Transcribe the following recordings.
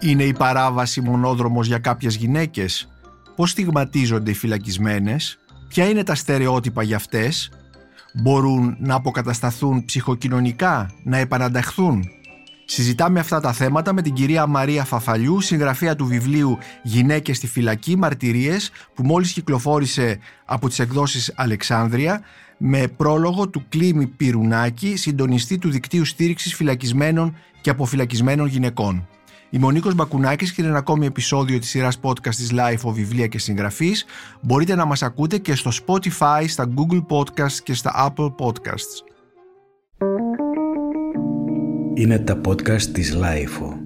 Είναι η παράβαση μονόδρομος για κάποιες γυναίκες; Πώς στιγματίζονται οι φυλακισμένες; Ποια είναι τα στερεότυπα για αυτές; Μπορούν να αποκατασταθούν ψυχοκοινωνικά, να επανανταχθούν. Συζητάμε αυτά τα θέματα με την κυρία Μαρία Φαφαλιού, συγγραφέα του βιβλίου «Γυναίκες στη φυλακή, μαρτυρίες» που μόλις κυκλοφόρησε από τις εκδόσεις Αλεξάνδρεια με πρόλογο του Κλίμη Πυρουνάκη, συντονιστή του Δικτύου Στήριξης Φυλακισμένων και Αποφυλακισμένων Γυναικών. Είμαι ο Νίκος Μπακουνάκης και είναι ένα ακόμη επεισόδιο της σειράς podcast της LiFO Βιβλία και Συγγραφής. Μπορείτε να μας ακούτε και στο Spotify, στα Google Podcasts και στα Apple Podcasts. Είναι τα podcast της LiFO.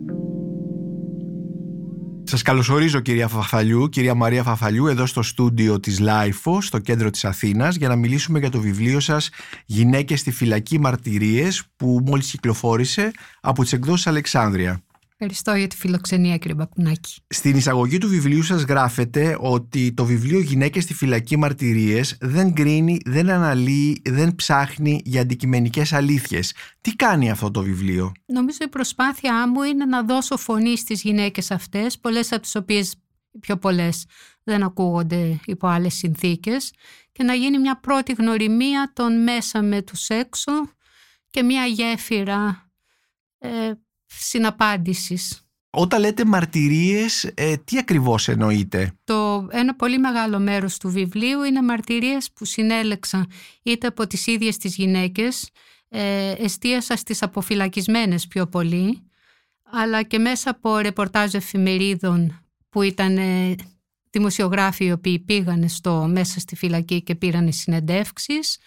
Σας καλωσορίζω κυρία Φαφαλιού, κυρία Μαρία Φαφαλιού εδώ στο στούντιο της LiFO, στο κέντρο της Αθήνας για να μιλήσουμε για το βιβλίο σας «Γυναίκες στη φυλακή μαρτυρίες» που μόλις κυκλοφόρησε από τις εκδόσεις Αλεξάνδρεια. Ευχαριστώ για τη φιλοξενία κύριε Μπακουνάκη. Στην εισαγωγή του βιβλίου σας γράφετε ότι το βιβλίο «Γυναίκες στη φυλακή μαρτυρίες» δεν κρίνει, δεν αναλύει, δεν ψάχνει για αντικειμενικές αλήθειες. Τι κάνει αυτό το βιβλίο; Νομίζω η προσπάθειά μου είναι να δώσω φωνή στις γυναίκες αυτές, πολλές από τις οποίες πιο πολλές δεν ακούγονται υπό άλλες συνθήκες και να γίνει μια πρώτη γνωριμία των μέσα με τους έξω και μια γέφυρα ε, συναπάντησης. Όταν λέτε μαρτυρίες, ε, τι ακριβώς εννοείτε; Το ένα πολύ μεγάλο μέρος του βιβλίου είναι μαρτυρίες που συνέλεξα είτε από τις ίδιες τις γυναίκες, ε, εστίασα στις αποφυλακισμένες πιο πολύ, αλλά και μέσα από ρεπορτάζ εφημερίδων που ήταν ε, δημοσιογράφοι οι οποίοι πήγαν στο, μέσα στη φυλακή και πήραν συνεντεύξεις.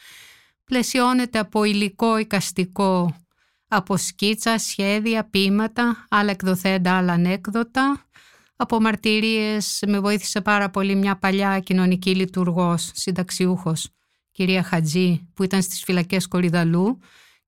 Πλαισιώνεται από υλικό οικαστικό από σκίτσα, σχέδια, ποίηματα, άλλα εκδοθέντα, άλλα ανέκδοτα. Από μαρτυρίες με βοήθησε πάρα πολύ μια παλιά κοινωνική λειτουργός, συνταξιούχος, κυρία Χατζή, που ήταν στις φυλακές Κορυδαλού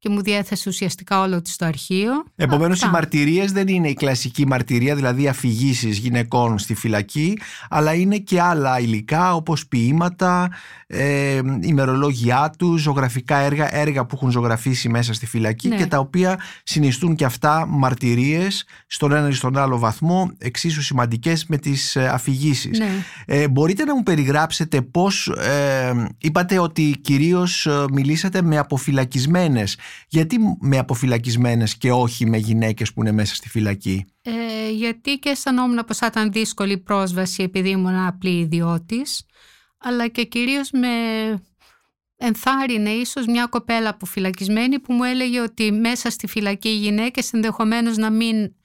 και μου διέθεσε ουσιαστικά όλο της το αρχείο. Επομένως, οι μαρτυρίες δεν είναι η κλασική μαρτυρία, δηλαδή αφηγήσεις γυναικών στη φυλακή, αλλά είναι και άλλα υλικά όπως ποίηματα, ε, ημερολόγια τους, ζωγραφικά έργα, έργα που έχουν ζωγραφίσει μέσα στη φυλακή Ναι. και τα οποία συνιστούν και αυτά μαρτυρίες στον ένα ή στον άλλο βαθμό, εξίσου σημαντικές με τις αφηγήσεις. Ναι. Ε, μπορείτε να μου περιγράψετε πώς ε, είπατε ότι κυρίως ε, μιλήσατε με αποφυλακισμένες. Γιατί με αποφυλακισμένες και όχι με γυναίκες που είναι μέσα στη φυλακή; Ε, γιατί και αισθανόμουν πως θα ήταν δύσκολη η πρόσβαση επειδή ήμουν απλή ιδιώτης, αλλά και κυρίως με ενθάρρυνε ίσως μια κοπέλα αποφυλακισμένη που μου έλεγε ότι μέσα στη φυλακή οι γυναίκες ενδεχομένως να μην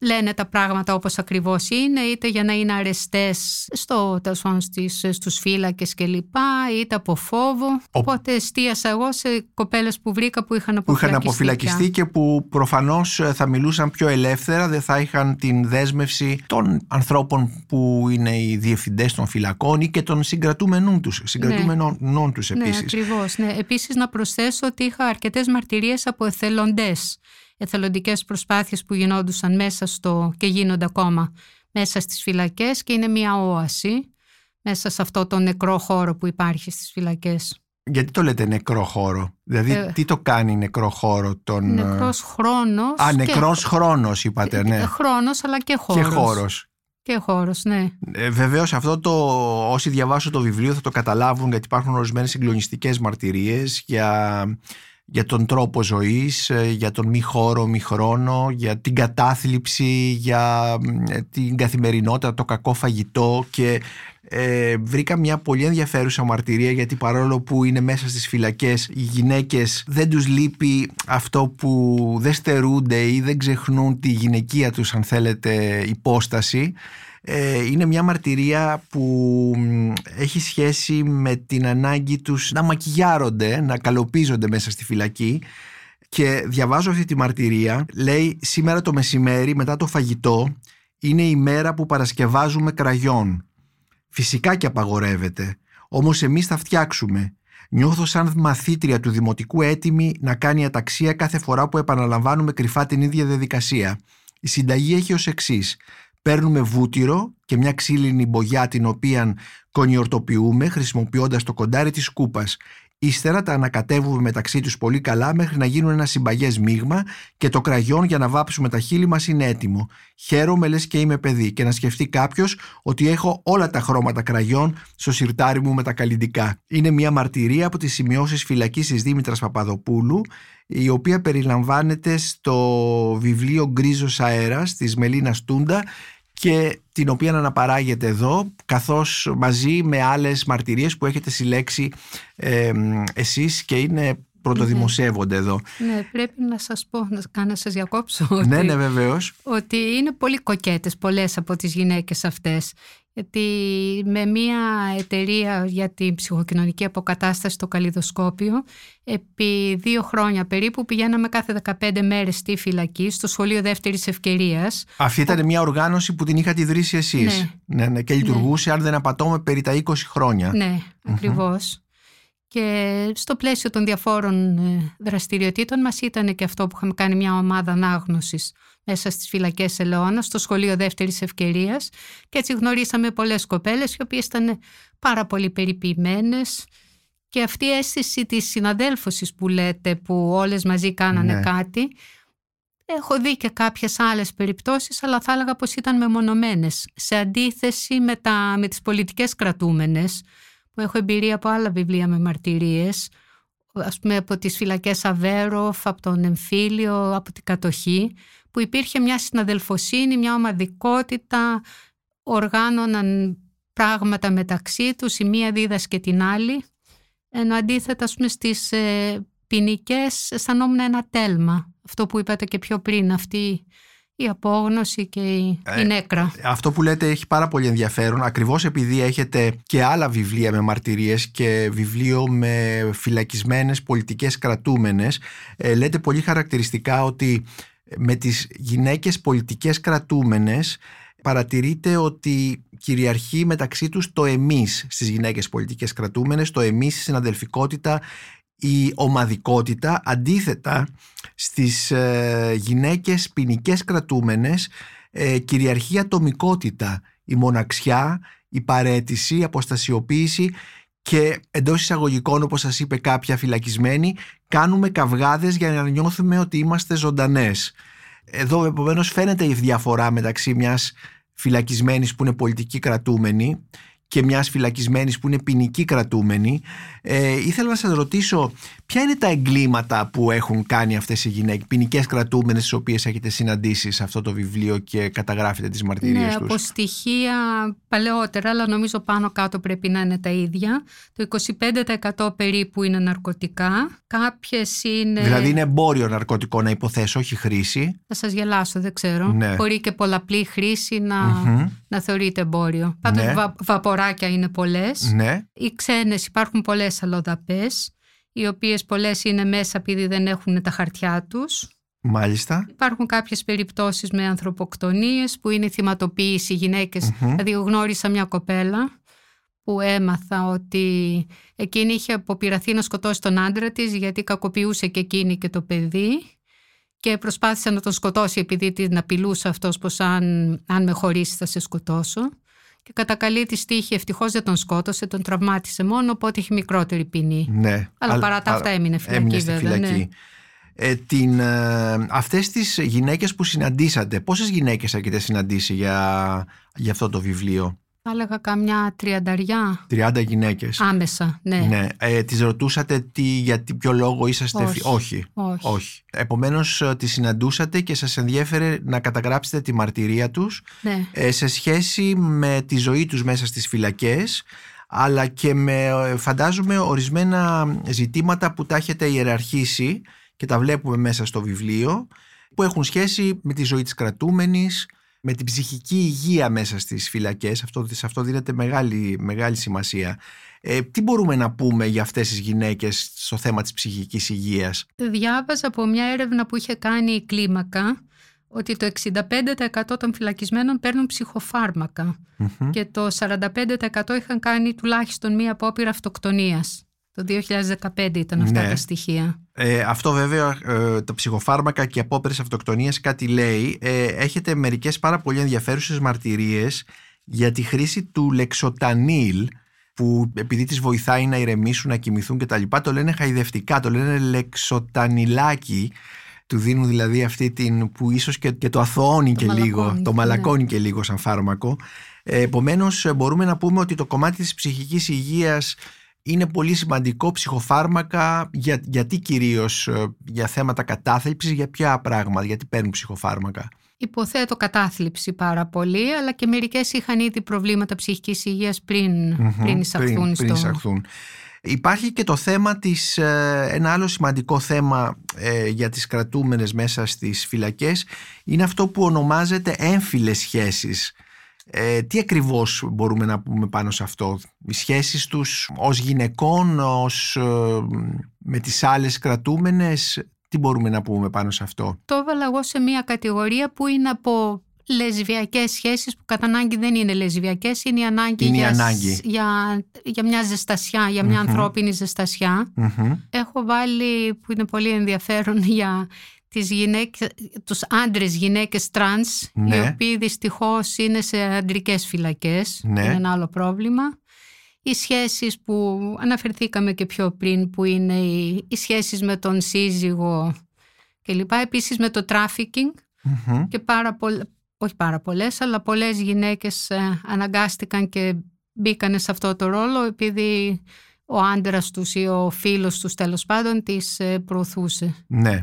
λένε τα πράγματα όπως ακριβώς είναι, είτε για να είναι αρεστές στο, τέλος πάντων, στις, στους φύλακες και λοιπά, είτε από φόβο. Οπότε εστίασα εγώ σε κοπέλες που βρήκα που είχαν Που είχαν αποφυλακιστεί. αποφυλακιστεί και που προφανώς ε, θα μιλούσαν πιο ελεύθερα, δεν θα είχαν την δέσμευση των ανθρώπων που είναι οι διευθυντές των φυλακών ή και των συγκρατούμενων τους, συγκρατούμενων τους Ναι, επίσης. ακριβώς. Ναι. Επίσης να προσθέσω ότι είχα αρκετές μαρτυρίες από εθελοντές. Εθελοντικές προσπάθειες που γινόντουσαν μέσα στο και γίνονται ακόμα μέσα στις φυλακές και είναι μια όαση μέσα σε αυτό το νεκρό χώρο που υπάρχει στις φυλακές. Γιατί το λέτε νεκρό χώρο, δηλαδή Ε, τι το κάνει νεκρό χώρο τον... Νεκρός χρόνος. Α, και- νεκρός χρόνος είπατε, ναι. Χρόνος αλλά και Και χώρος. χώρος. Και χώρος, ναι. Ε, βεβαίως αυτό το όσοι διαβάσουν το βιβλίο θα το καταλάβουν γιατί υπάρχουν ορισμένες συγκλονιστικές μαρτυρίες για, για τον τρόπο ζωής, ε, για τον μη χώρο, μη χρόνο, για την κατάθλιψη, για ε, την καθημερινότητα, το κακό φαγητό και ε, βρήκα μια πολύ ενδιαφέρουσα μαρτυρία γιατί παρόλο που είναι μέσα στις φυλακές οι γυναίκες δεν τους λείπει αυτό που δεν στερούνται ή δεν ξεχνούν τη γυναικεία τους αν θέλετε υπόσταση. ε, είναι μια μαρτυρία που μ, έχει σχέση με την ανάγκη τους να μακιγιάρονται, να καλοπίζονται μέσα στη φυλακή και διαβάζω αυτή τη μαρτυρία λέει σήμερα το μεσημέρι μετά το φαγητό είναι η μέρα που παρασκευάζουμε κραγιόν φυσικά και απαγορεύεται όμως εμείς θα φτιάξουμε Νιώθω σαν μαθήτρια του δημοτικού έτοιμη να κάνει αταξία κάθε φορά που επαναλαμβάνουμε κρυφά την ίδια διαδικασία. Η συνταγή έχει ως εξής. Παίρνουμε βούτυρο και μια ξύλινη μπογιά την οποία κονιορτοποιούμε χρησιμοποιώντας το κοντάρι της σκούπας. Ύστερα τα ανακατεύουμε μεταξύ τους πολύ καλά μέχρι να γίνουν ένα συμπαγές μείγμα και το κραγιόν για να βάψουμε τα χείλη μας είναι έτοιμο. Χαίρομαι λες και είμαι παιδί και να σκεφτεί κάποιος ότι έχω όλα τα χρώματα κραγιόν στο σιρτάρι μου με τα καλλιντικά. Είναι μια μαρτυρία από τις σημειώσεις φυλακής της Δήμητρας Παπαδοπούλου η οποία περιλαμβάνεται στο βιβλίο «Γκρίζος αέρας» της Μελίνας Τούντα και την οποία αναπαράγεται εδώ καθώς μαζί με άλλες μαρτυρίες που έχετε συλλέξει ε, εσείς και είναι πρωτοδημοσιεύονται εδώ. Ναι, πρέπει να σας πω, να, να σας διακόψω. Ναι, ότι, ναι, βεβαίως. Ότι είναι πολύ κοκέτες πολλές από τις γυναίκες αυτές. Γιατί με μια εταιρεία για την ψυχοκοινωνική αποκατάσταση στο Καλλιδοσκόπιο επί δύο χρόνια περίπου πηγαίναμε κάθε 15 μέρες στη φυλακή στο σχολείο δεύτερης ευκαιρίας. Αυτή ήταν μια οργάνωση που την είχατε ιδρύσει εσείς. Ναι. ναι, ναι και λειτουργούσε αν δεν απατώμε περί τα 20 χρόνια. Ναι, ακριβώς. Και στο πλαίσιο των διαφόρων ε, δραστηριοτήτων μας ήταν και αυτό που είχαμε κάνει μια ομάδα ανάγνωσης μέσα στις φυλακές Ελαιώνας, στο σχολείο δεύτερης ευκαιρίας. Και έτσι γνωρίσαμε πολλές κοπέλες οι οποίες ήταν πάρα πολύ περιποιημένες. Και αυτή η αίσθηση της συναδέλφωσης που λέτε που όλες μαζί κάνανε Ναι. κάτι έχω δει και κάποιες άλλες περιπτώσεις αλλά θα έλεγα πως ήταν μεμονωμένες σε αντίθεση με, τα, με τις πολιτικές κρατούμενες που έχω εμπειρία από άλλα βιβλία με μαρτυρίες ας πούμε από τις φυλακές Αβέροφ, από τον Εμφύλιο, από την κατοχή που υπήρχε μια συναδελφοσύνη, μια ομαδικότητα, οργάνωναν πράγματα μεταξύ τους, η μία δίδασκε την άλλη, ενώ αντίθετα ας πούμε, στις ε, ποινικές αισθανόμουν ένα τέλμα. Αυτό που είπατε και πιο πριν, αυτή η απόγνωση και η, Ε, η νέκρα. Αυτό που λέτε έχει πάρα πολύ ενδιαφέρον ακριβώς επειδή έχετε και άλλα βιβλία με μαρτυρίες και βιβλίο με φυλακισμένες πολιτικές κρατούμενες ε, λέτε πολύ χαρακτηριστικά ότι με τις γυναίκες πολιτικές κρατούμενες παρατηρείτε ότι κυριαρχεί μεταξύ τους το εμείς στις γυναίκες πολιτικές κρατούμενες, το εμείς, η συναδελφικότητα, η ομαδικότητα αντίθετα στις ε, γυναίκες ποινικές κρατούμενες ε, κυριαρχεί η ατομικότητα, η μοναξιά, η παρέτηση, η αποστασιοποίηση και εντός εισαγωγικών όπως σας είπε κάποια φυλακισμένη κάνουμε καυγάδες για να νιώθουμε ότι είμαστε ζωντανές. Εδώ επομένως φαίνεται η διαφορά μεταξύ μιας φυλακισμένης που είναι πολιτική κρατούμενη και μιας φυλακισμένης που είναι ποινική κρατούμενη. Ε, ήθελα να σας ρωτήσω ποια είναι τα εγκλήματα που έχουν κάνει αυτές οι γυναίκες, ποινικές κρατούμενες τις οποίες έχετε συναντήσει σε αυτό το βιβλίο και καταγράφετε τις μαρτυρίες Ναι, τους; από στοιχεία παλαιότερα, αλλά νομίζω πάνω κάτω πρέπει να είναι τα ίδια. Το 25% περίπου είναι ναρκωτικά. Κάποιες είναι... Δηλαδή είναι εμπόριο ναρκωτικό να υποθέσω, όχι χρήση. Θα σας γελάσω, δεν ξέρω. Ναι. Μπορεί και πολλαπλή χρήση να, Μμμ. να θεωρείται εμπόριο. Πάντως Ναι. βα- βαποράκια είναι πολλές. Ναι, Οι ξένες υπάρχουν πολλές αλλοδαπές, οι οποίες πολλές είναι μέσα επειδή δεν έχουν τα χαρτιά τους. μάλιστα. Υπάρχουν κάποιες περιπτώσεις με ανθρωποκτονίες που είναι η θυματοποίηση γυναίκες. Μμμ. Δηλαδή γνώρισα μια κοπέλα που έμαθα ότι εκείνη είχε αποπειραθεί να σκοτώσει τον άντρα της γιατί κακοποιούσε και εκείνη και το παιδί και προσπάθησε να τον σκοτώσει επειδή την απειλούσε αυτός πως αν, αν με χωρίσει θα σε σκοτώσω και κατά καλή της τύχη ευτυχώς δεν τον σκότωσε, τον τραυμάτισε μόνο οπότε έχει μικρότερη ποινή. Ναι. Αλλά παρά τα αυτά έμεινε φυλακή, έμεινε στη βέβαια, φυλακή. ναι. Ε, την, ε, αυτές τις γυναίκες που συναντήσατε, πόσες γυναίκες έχετε συναντήσει για, για αυτό το βιβλίο, Θα έλεγα καμιά τριανταριά 30 γυναίκες. άμεσα, ναι. Ναι. Ε, τις ρωτούσατε τι, για τι- ποιο λόγο είσαστε... Όχι. φι- Όχι. Όχι. Όχι. Επομένως ε, τις συναντούσατε και σας ενδιέφερε να καταγράψετε τη μαρτυρία τους ναι. ε, σε σχέση με τη ζωή τους μέσα στις φυλακές αλλά και με ε, φαντάζομαι ορισμένα ζητήματα που τα έχετε ιεραρχήσει και τα βλέπουμε μέσα στο βιβλίο που έχουν σχέση με τη ζωή της κρατούμενης, με την ψυχική υγεία μέσα στις φυλακές. Αυτό, σε αυτό δίνεται μεγάλη, μεγάλη σημασία. Ε, τι μπορούμε να πούμε για αυτές τις γυναίκες στο θέμα της ψυχικής υγείας; Διάβαζα από μια έρευνα που είχε κάνει η κλίμακα ότι το 65% των φυλακισμένων παίρνουν ψυχοφάρμακα Μμμ. και το 45% είχαν κάνει τουλάχιστον μία απόπειρα αυτοκτονίας. Το 2015 ήταν αυτά Ναι. τα στοιχεία. Ε, αυτό βέβαια, ε, τα ψυχοφάρμακα και οι απόπειρες αυτοκτονίας κάτι λέει. Ε, έχετε μερικές πάρα πολύ ενδιαφέρουσες μαρτυρίες για τη χρήση του λεξοτανίλ που επειδή τις βοηθάει να ηρεμήσουν, να κοιμηθούν κτλ. Το λένε χαϊδευτικά, το λένε λεξοτανιλάκι. Του δίνουν δηλαδή αυτή την που ίσως και, και το αθωώνει και λίγο, το ναι. μαλακώνει και λίγο σαν φάρμακο. Ε, επομένως μπορούμε να πούμε ότι το κομμάτι της ψυχικής υγείας είναι πολύ σημαντικό ψυχοφάρμακα για, γιατί κυρίως ε, για θέματα κατάθλιψης, για ποια πράγματα, γιατί παίρνουν ψυχοφάρμακα; Υποθέτω κατάθλιψη πάρα πολύ, αλλά και μερικές είχαν ήδη προβλήματα ψυχικής υγείας πριν, mm-hmm, πριν εισαχθούν. Πριν, εισαχθούν. Υπάρχει και το θέμα της, ε, ένα άλλο σημαντικό θέμα ε, για τις κρατούμενες μέσα στις φυλακές είναι αυτό που ονομάζεται έμφυλες σχέσεις. Ε, τι ακριβώς μπορούμε να πούμε πάνω σε αυτό, οι σχέσεις τους ως γυναικών, ως, με τις άλλες κρατούμενες, τι μπορούμε να πούμε πάνω σε αυτό; Το έβαλα εγώ σε μια κατηγορία που είναι από λεσβιακές σχέσεις που κατά ανάγκη δεν είναι λεσβιακές, είναι η ανάγκη, είναι για, ανάγκη. Για, για μια ζεστασιά, για μια ανθρώπινη ζεστασιά. Έχω βάλει που είναι πολύ ενδιαφέρον για τις γυναίκες, τους άντρες γυναίκες τρανς, οι Ναι. οποίοι δυστυχώς είναι σε αντρικές φυλακές, Ναι. είναι ένα άλλο πρόβλημα. Οι σχέσεις που αναφερθήκαμε και πιο πριν, που είναι οι, οι σχέσεις με τον σύζυγο κλπ. Επίσης με το trafficking Μμμ. και πάρα πολλ- όχι πάρα πολλές, αλλά πολλές γυναίκες ε, αναγκάστηκαν και μπήκανε σε αυτό το ρόλο επειδή ο άντρας τους ή ο φίλος τους τέλος πάντων τις ε, προωθούσε. Ναι.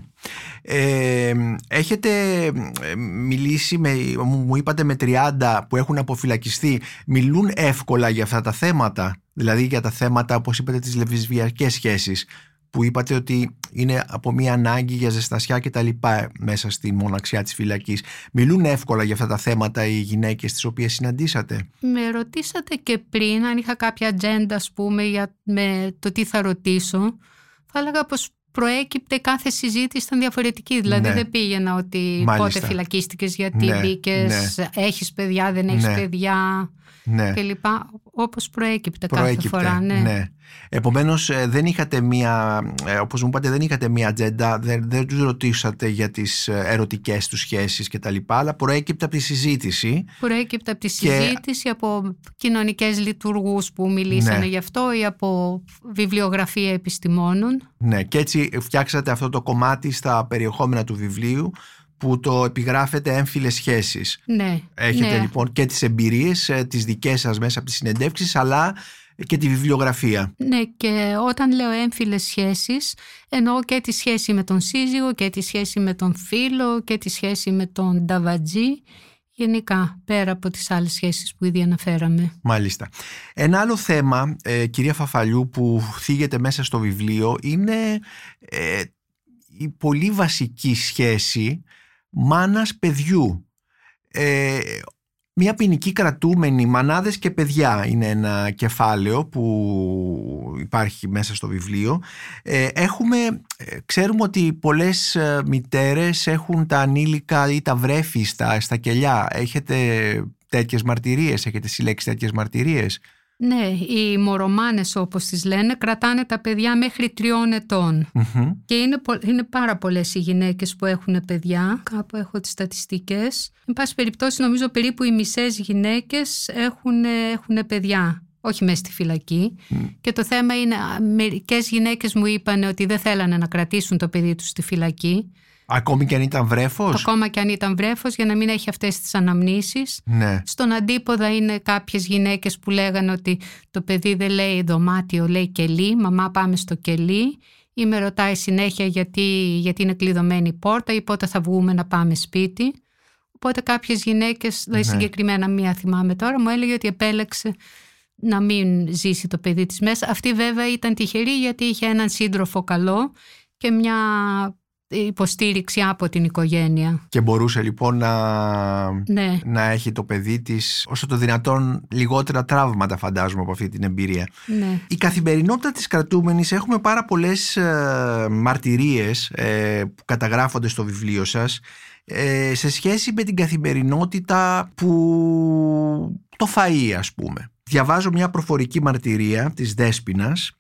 Ε, έχετε ε, μιλήσει με, μου μου είπατε με 30 που έχουν αποφυλακιστεί μιλούν εύκολα για αυτά τα θέματα; Δηλαδή για τα θέματα όπως είπατε τις λεσβιακές σχέσεις που είπατε ότι είναι από μια ανάγκη για ζεστασιά και τα λοιπά μέσα στη μοναξιά της φυλακής μιλούν εύκολα για αυτά τα θέματα οι γυναίκες τις οποίες συναντήσατε; Με ρωτήσατε και πριν αν είχα κάποια ατζέντα ας πούμε για με το τι θα ρωτήσω. Θα έλεγα πως προέκυπτε κάθε συζήτηση ήταν διαφορετική. Δηλαδή Ναι. δεν πήγαινα ότι Μάλιστα. πότε φυλακίστηκες, γιατί Ναι, μπήκες, έχεις παιδιά, δεν έχεις Ναι. παιδιά ναι. κλπ. Όπως προέκυπτε, Προέκυπτε, κάθε φορά. Ναι. Επομένως ε, δεν είχατε μία, ε, όπως μου είπατε δεν είχατε μία ατζέντα, δεν, δεν τους ρωτήσατε για τις ε, ερωτικές τους σχέσεις και τα λοιπά, αλλά προέκυπτε από τη συζήτηση. Προέκυπτε από τη Και- συζήτηση, από κοινωνικές λειτουργούς που μιλήσανε Ναι. γι' αυτό ή από βιβλιογραφία επιστημόνων. Ναι, και έτσι φτιάξατε αυτό το κομμάτι στα περιεχόμενα του βιβλίου που το επιγράφετε έμφυλες σχέσεις. Ναι, Έχετε ναι. λοιπόν και τις εμπειρίες, ε, τις δικές σας μέσα από τις συνεντεύξεις, αλλά και τη βιβλιογραφία. Ναι, και όταν λέω έμφυλες σχέσεις, εννοώ και τη σχέση με τον σύζυγο και τη σχέση με τον φίλο και τη σχέση με τον νταβατζή, γενικά πέρα από τις άλλες σχέσεις που ήδη αναφέραμε. Μάλιστα. Ένα άλλο θέμα, ε, κυρία Φαφαλιού, που θίγεται μέσα στο βιβλίο είναι ε, η πολύ βασική σχέση μάνας παιδιού. Ε, μια ποινική κρατούμενη, μανάδες και παιδιά είναι ένα κεφάλαιο που υπάρχει μέσα στο βιβλίο. Ε, έχουμε, ε, ξέρουμε ότι πολλές ε, μητέρες έχουν τα ανήλικα ή τα βρέφη στα, στα κελιά. Έχετε τέτοιες μαρτυρίες, έχετε συλλέξει τέτοιες μαρτυρίες; Ναι, οι μορομάνες όπως τις λένε κρατάνε τα παιδιά μέχρι τριών ετών. Μμμ. Και είναι, πο- είναι πάρα πολλές οι γυναίκες που έχουν παιδιά. Κάπου έχω τις στατιστικές. Εν πάση περιπτώσει νομίζω περίπου οι μισές γυναίκες έχουν, έχουν παιδιά. Όχι μέσα στη φυλακή. Και το θέμα είναι, α, μερικές γυναίκες μου είπαν ότι δεν θέλανε να κρατήσουν το παιδί τους στη φυλακή. Ακόμη και αν ήταν βρέφος; Ακόμα και αν ήταν βρέφος για να μην έχει αυτές τις αναμνήσεις. Ναι. Στον αντίποδα είναι κάποιες γυναίκες που λέγανε ότι το παιδί δεν λέει δωμάτιο, λέει κελί, μαμά πάμε στο κελί ή με ρωτάει συνέχεια γιατί, γιατί είναι κλειδωμένη η πόρτα ή πότε θα βγούμε να πάμε σπίτι. Οπότε κάποιες γυναίκες, δηλαδή Ναι. συγκεκριμένα μία θυμάμαι τώρα, μου έλεγε ότι επέλεξε να μην ζήσει το παιδί της μέσα. Αυτή βέβαια ήταν τυχερή γιατί είχε έναν σύντροφο καλό και μια υποστήριξη από την οικογένεια. Και μπορούσε λοιπόν να, Ναι. να έχει το παιδί της όσο το δυνατόν λιγότερα τραύματα φαντάζομαι από αυτή την εμπειρία. Ναι. Η καθημερινότητα της κρατούμενης έχουμε πάρα πολλές ε, μαρτυρίες ε, που καταγράφονται στο βιβλίο σας ε, σε σχέση με την καθημερινότητα που το φαΐ ας πούμε. Διαβάζω μια προφορική μαρτυρία της Δέσποινας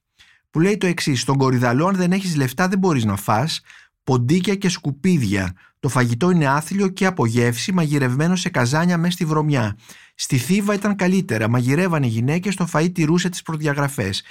που λέει το εξής «Στον κορυδαλό αν δεν έχεις λεφτά δεν μπορείς να φας, ποντίκια και σκουπίδια. Το φαγητό είναι άθλιο και απογεύση, μαγειρευμένο σε καζάνια μέσα στη βρωμιά. Στη Θήβα ήταν καλύτερα. Μαγειρεύαν οι γυναίκες, το φαΐ τηρούσε τις προδιαγραφές.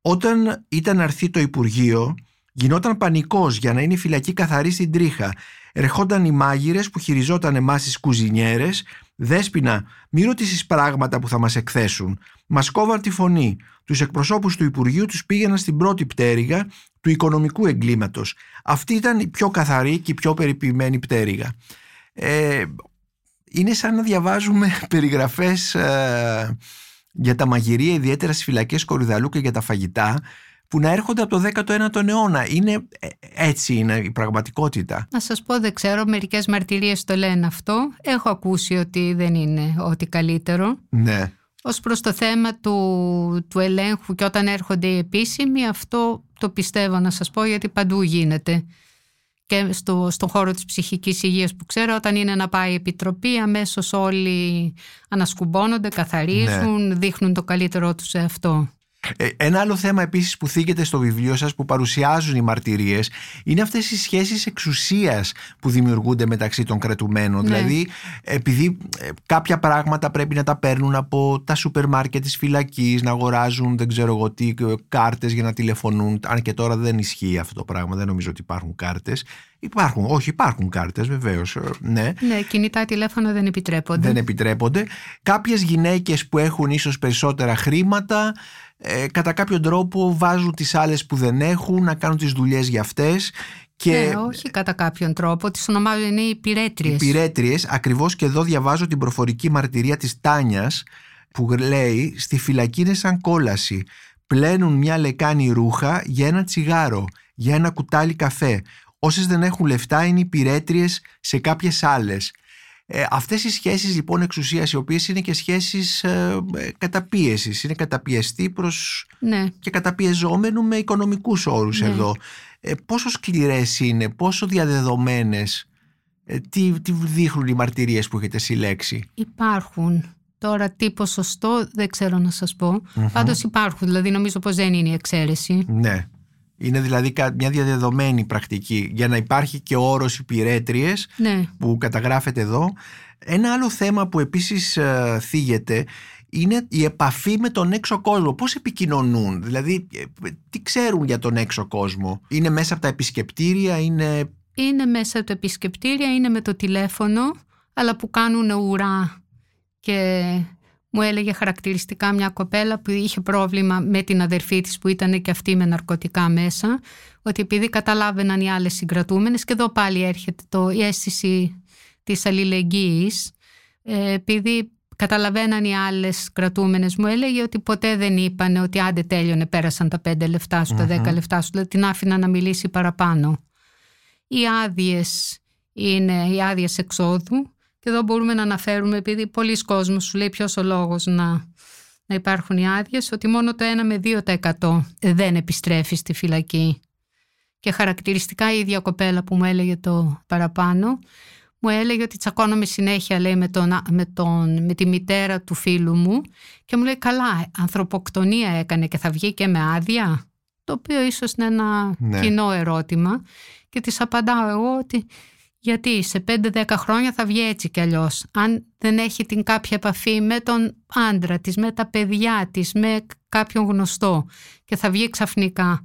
Όταν ήταν να έρθει το Υπουργείο, γινόταν πανικός για να είναι η φυλακή καθαρή στην τρίχα. Ερχόταν οι μάγειρες που χειριζόταν εμάς τις κουζινιέρες. Δέσποινα, μη ρωτήσεις πράγματα που θα μας εκθέσουν. Μας κόβαν τη φωνή. Τους εκπροσώπους του Υπουργείου τους πήγαιναν στην πρώτη πτέρυγα του οικονομικού εγκλήματος. Αυτή ήταν η πιο καθαρή και η πιο περιποιημένη πτέρυγα. Ε, είναι σαν να διαβάζουμε περιγραφές ε, για τα μαγειρία, ιδιαίτερα στις φυλακές Κορυδαλού και για τα φαγητά, που να έρχονται από το 19ο αιώνα. Είναι, ε, έτσι είναι η πραγματικότητα. Να σας πω, δεν ξέρω, μερικές μαρτυρίες το λένε αυτό. Έχω ακούσει ότι δεν είναι ό,τι καλύτερο. Ναι. Ως προς το θέμα του, του ελέγχου και όταν έρχονται οι επίσημοι, αυτό το πιστεύω να σας πω γιατί παντού γίνεται και στο, στον χώρο της ψυχικής υγείας που ξέρω όταν είναι να πάει η επιτροπή αμέσως όλοι ανασκουμπώνονται, καθαρίζουν, ναι. δείχνουν το καλύτερό τους σε αυτό. Ε, ένα άλλο θέμα επίσης που θίγεται στο βιβλίο σας που παρουσιάζουν οι μαρτυρίες είναι αυτές οι σχέσεις εξουσίας που δημιουργούνται μεταξύ των κρατουμένων. Ναι. Δηλαδή επειδή ε, κάποια πράγματα πρέπει να τα παίρνουν από τα σούπερ μάρκετ της φυλακής, να αγοράζουν δεν ξέρω εγώ τι ε, κάρτες για να τηλεφωνούν. Αν και τώρα δεν ισχύει αυτό το πράγμα, δεν νομίζω ότι υπάρχουν κάρτες. Υπάρχουν, όχι υπάρχουν κάρτες βεβαίως, ναι. Ναι, κινητά τηλέφωνα δεν επιτρέπονται. Δεν επιτρέπονται. Κάποιες γυναίκες που έχουν ίσως περισσότερα χρήματα ε, κατά κάποιο τρόπο βάζουν τις άλλες που δεν έχουν να κάνουν τις δουλειές για αυτές και... Ναι, όχι κατά κάποιον τρόπο, τις ονομάζουν είναι οι πυρέτριες. Οι πυρέτριες, ακριβώς και εδώ διαβάζω την προφορική μαρτυρία της Τάνιας που λέει «Στη φυλακή είναι σαν κόλαση. Πλένουν μια λεκάνη ρούχα για ένα τσιγάρο, για ένα κουτάλι καφέ. Όσες δεν έχουν λεφτά είναι οι πυρέτριες σε κάποιες άλλες. Ε, αυτές οι σχέσεις λοιπόν εξουσίας οι οποίες είναι και σχέσεις ε, ε καταπίεσης, είναι καταπιεστή προς ναι. και καταπιεζόμενου με οικονομικούς όρους ναι. εδώ. Ε, πόσο σκληρές είναι, πόσο διαδεδομένες, ε, τι, τι δείχνουν οι μαρτυρίες που έχετε συλλέξει; Υπάρχουν. Τώρα τι ποσοστό δεν ξέρω να σας πω. mm Πάντως υπάρχουν, δηλαδή νομίζω πως δεν είναι η εξαίρεση. Ναι. Είναι δηλαδή μια διαδεδομένη πρακτική για να υπάρχει και ο όρος υπηρέτριες ναι. που καταγράφεται εδώ. Ένα άλλο θέμα που επίσης ε, θίγεται είναι η επαφή με τον έξω κόσμο. Πώς επικοινωνούν, δηλαδή ε, τι ξέρουν για τον έξω κόσμο; Είναι μέσα από τα επισκεπτήρια, είναι... Είναι μέσα από τα επισκεπτήρια, είναι με το τηλέφωνο, αλλά που κάνουν ουρά και μου έλεγε χαρακτηριστικά μια κοπέλα που είχε πρόβλημα με την αδερφή της που ήταν και αυτή με ναρκωτικά μέσα ότι επειδή καταλάβαιναν οι άλλες συγκρατούμενες και εδώ πάλι έρχεται το, η αίσθηση της αλληλεγγύης ε, επειδή καταλαβαίναν οι άλλες κρατούμενες μου έλεγε ότι ποτέ δεν είπαν ότι άντε τέλειωνε πέρασαν τα πέντε λεφτά σου, τα δέκα λεφτά σου δηλαδή την άφηνα να μιλήσει παραπάνω. Οι άδειες είναι οι άδειες εξόδου και εδώ μπορούμε να αναφέρουμε, επειδή πολλοί κόσμοι σου λέει ποιος ο λόγος να, να υπάρχουν οι άδειες, ότι μόνο το 1 με 2% δεν επιστρέφει στη φυλακή. Και χαρακτηριστικά η ίδια κοπέλα που μου έλεγε το παραπάνω, μου έλεγε ότι τσακώνομαι συνέχεια λέει, με, τον, με, τον, με τη μητέρα του φίλου μου και μου λέει καλά ανθρωποκτονία έκανε και θα βγει και με άδεια το οποίο ίσως είναι ένα ναι. κοινό ερώτημα και της απαντάω εγώ ότι γιατί σε 5-10 χρόνια θα βγει έτσι κι αλλιώς. Αν δεν έχει την κάποια επαφή με τον άντρα της, με τα παιδιά της, με κάποιον γνωστό και θα βγει ξαφνικά.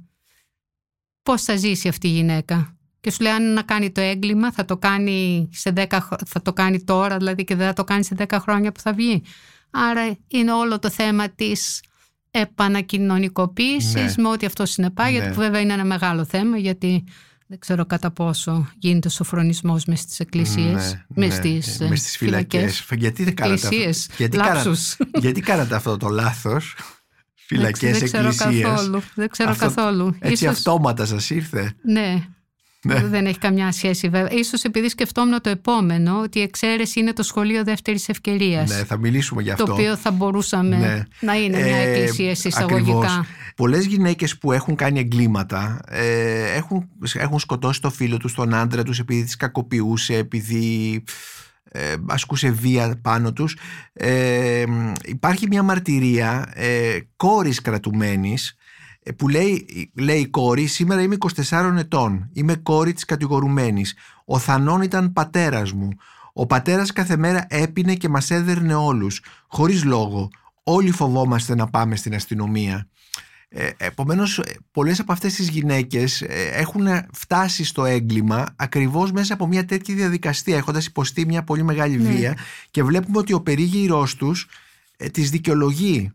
Πώς θα ζήσει αυτή η γυναίκα; Και σου λέει αν να κάνει το έγκλημα θα το κάνει, σε 10, θα το κάνει τώρα δηλαδή και δεν θα το κάνει σε 10 χρόνια που θα βγει. Άρα είναι όλο το θέμα της επανακοινωνικοποίησης ναι. με ό,τι αυτό συνεπάγεται ναι. που βέβαια είναι ένα μεγάλο θέμα γιατί δεν ξέρω κατά πόσο γίνεται ο σοφρονισμός μες στις εκκλησίες, ναι, μες, ναι, στις, μες στις φυλακές. Γιατί δεν κάνατε, γιατί, κάνατε, γιατί κάνατε αυτό το λάθος, φυλακές, δεν ξέρω Καθόλου, δεν ξέρω αυτό, καθόλου. Έτσι Ίσως, αυτόματα σας ήρθε; Ναι, ναι. Δεν έχει καμιά σχέση βέβαια.Ίσως επειδή σκεφτόμουν το επόμενο, ότι η εξαίρεση είναι το σχολείο δεύτερης ευκαιρίας. Ναι, θα μιλήσουμε γι' αυτό. Το οποίο θα μπορούσαμε ναι. να είναι μια ε, εκκλησία εισαγωγικά. Πολλές γυναίκες που έχουν κάνει εγκλήματα ε, έχουν, έχουν σκοτώσει το φίλο τους, τον άντρα τους, επειδή τις κακοποιούσε, επειδή ε, ασκούσε βία πάνω τους. Ε, υπάρχει μια μαρτυρία ε, κόρης κρατουμένης ε, που λέει, λέει η κόρη «Σήμερα είμαι 24 ετών, είμαι κόρη της κατηγορουμένης. Ο Θανόν ήταν πατέρας μου. Ο πατέρας κάθε μέρα έπινε και μας έδερνε όλους, χωρίς λόγο. Όλοι φοβόμαστε να πάμε στην αστυνομία». Ε, επομένως πολλές από αυτές τις γυναίκες ε, έχουν φτάσει στο έγκλημα ακριβώς μέσα από μια τέτοια διαδικασία έχοντας υποστεί μια πολύ μεγάλη Ναι. βία και βλέπουμε ότι ο περίγυρός τους ε, τις δικαιολογεί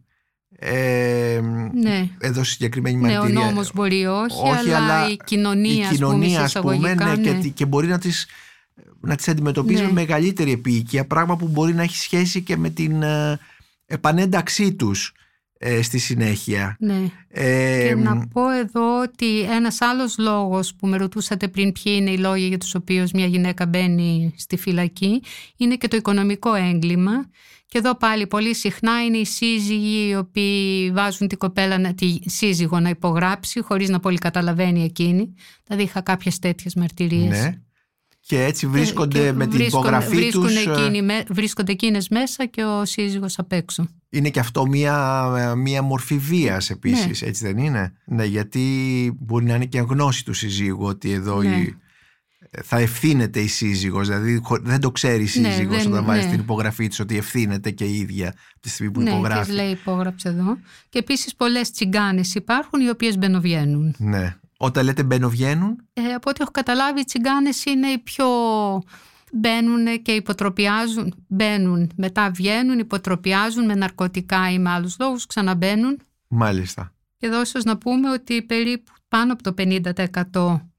ε, Ναι. εδώ στη συγκεκριμένη Ναι, ο μαρτυρία νόμος μπορεί όχι, Όχι, αλλά, αλλά η κοινωνία, η κοινωνία ας ας πούμε, πούμε εισαγωγικά, ναι, και, ναι. τι- και μπορεί να τις να τις αντιμετωπίζει Ναι. με μεγαλύτερη επίοικια πράγμα που μπορεί να έχει σχέση και με την ε, επανένταξή τους ε, στη συνέχεια Ναι. ε, Και να πω εδώ ότι ένας άλλος λόγος που με ρωτούσατε πριν ποιοι είναι οι λόγοι για τους οποίους μια γυναίκα μπαίνει στη φυλακή είναι και το οικονομικό έγκλημα και εδώ πάλι πολύ συχνά είναι οι σύζυγοι οι οποίοι βάζουν την κοπέλα, να- τη σύζυγο να υπογράψει χωρίς να πολύ καταλαβαίνει εκείνη. Δηλαδή είχα κάποιες τέτοιες μαρτυρίες. ναι. και έτσι βρίσκονται Και με την βρίσκουν- υπογραφή βρίσκουν τους ε, εκείνοι με- βρίσκονται εκείνες μέσα και ο σύζυγος απ' έξω. είναι και αυτό μία, μία μορφή βίας επίσης έτσι δεν είναι; Ναι, γιατί μπορεί να είναι και γνώση του συζύγου ότι εδώ Ναι. η, θα ευθύνεται η σύζυγος δηλαδή χω- δεν το ξέρει η Ναι, σύζυγος δεν- όταν βάζει ναι. την υπογραφή της ότι ευθύνεται και η ίδια από τη στιγμή που ναι, υπογράφει της λέει υπόγραψε εδώ. Και επίσης πολλές τσιγκάνες υπάρχουν οι οποίες μπαινοβγαίνουν. Ναι. Όταν λέτε μπαίνω-βγαίνουν, Ε, από ό,τι έχω καταλάβει, οι τσιγκάνες είναι οι πιο μπαίνουν και υποτροπιάζουν. Μπαίνουν, μετά βγαίνουν, υποτροπιάζουν με ναρκωτικά ή με άλλους λόγους, ξαναμπαίνουν. μάλιστα. Και εδώ ίσως να πούμε ότι περίπου πάνω από το 50%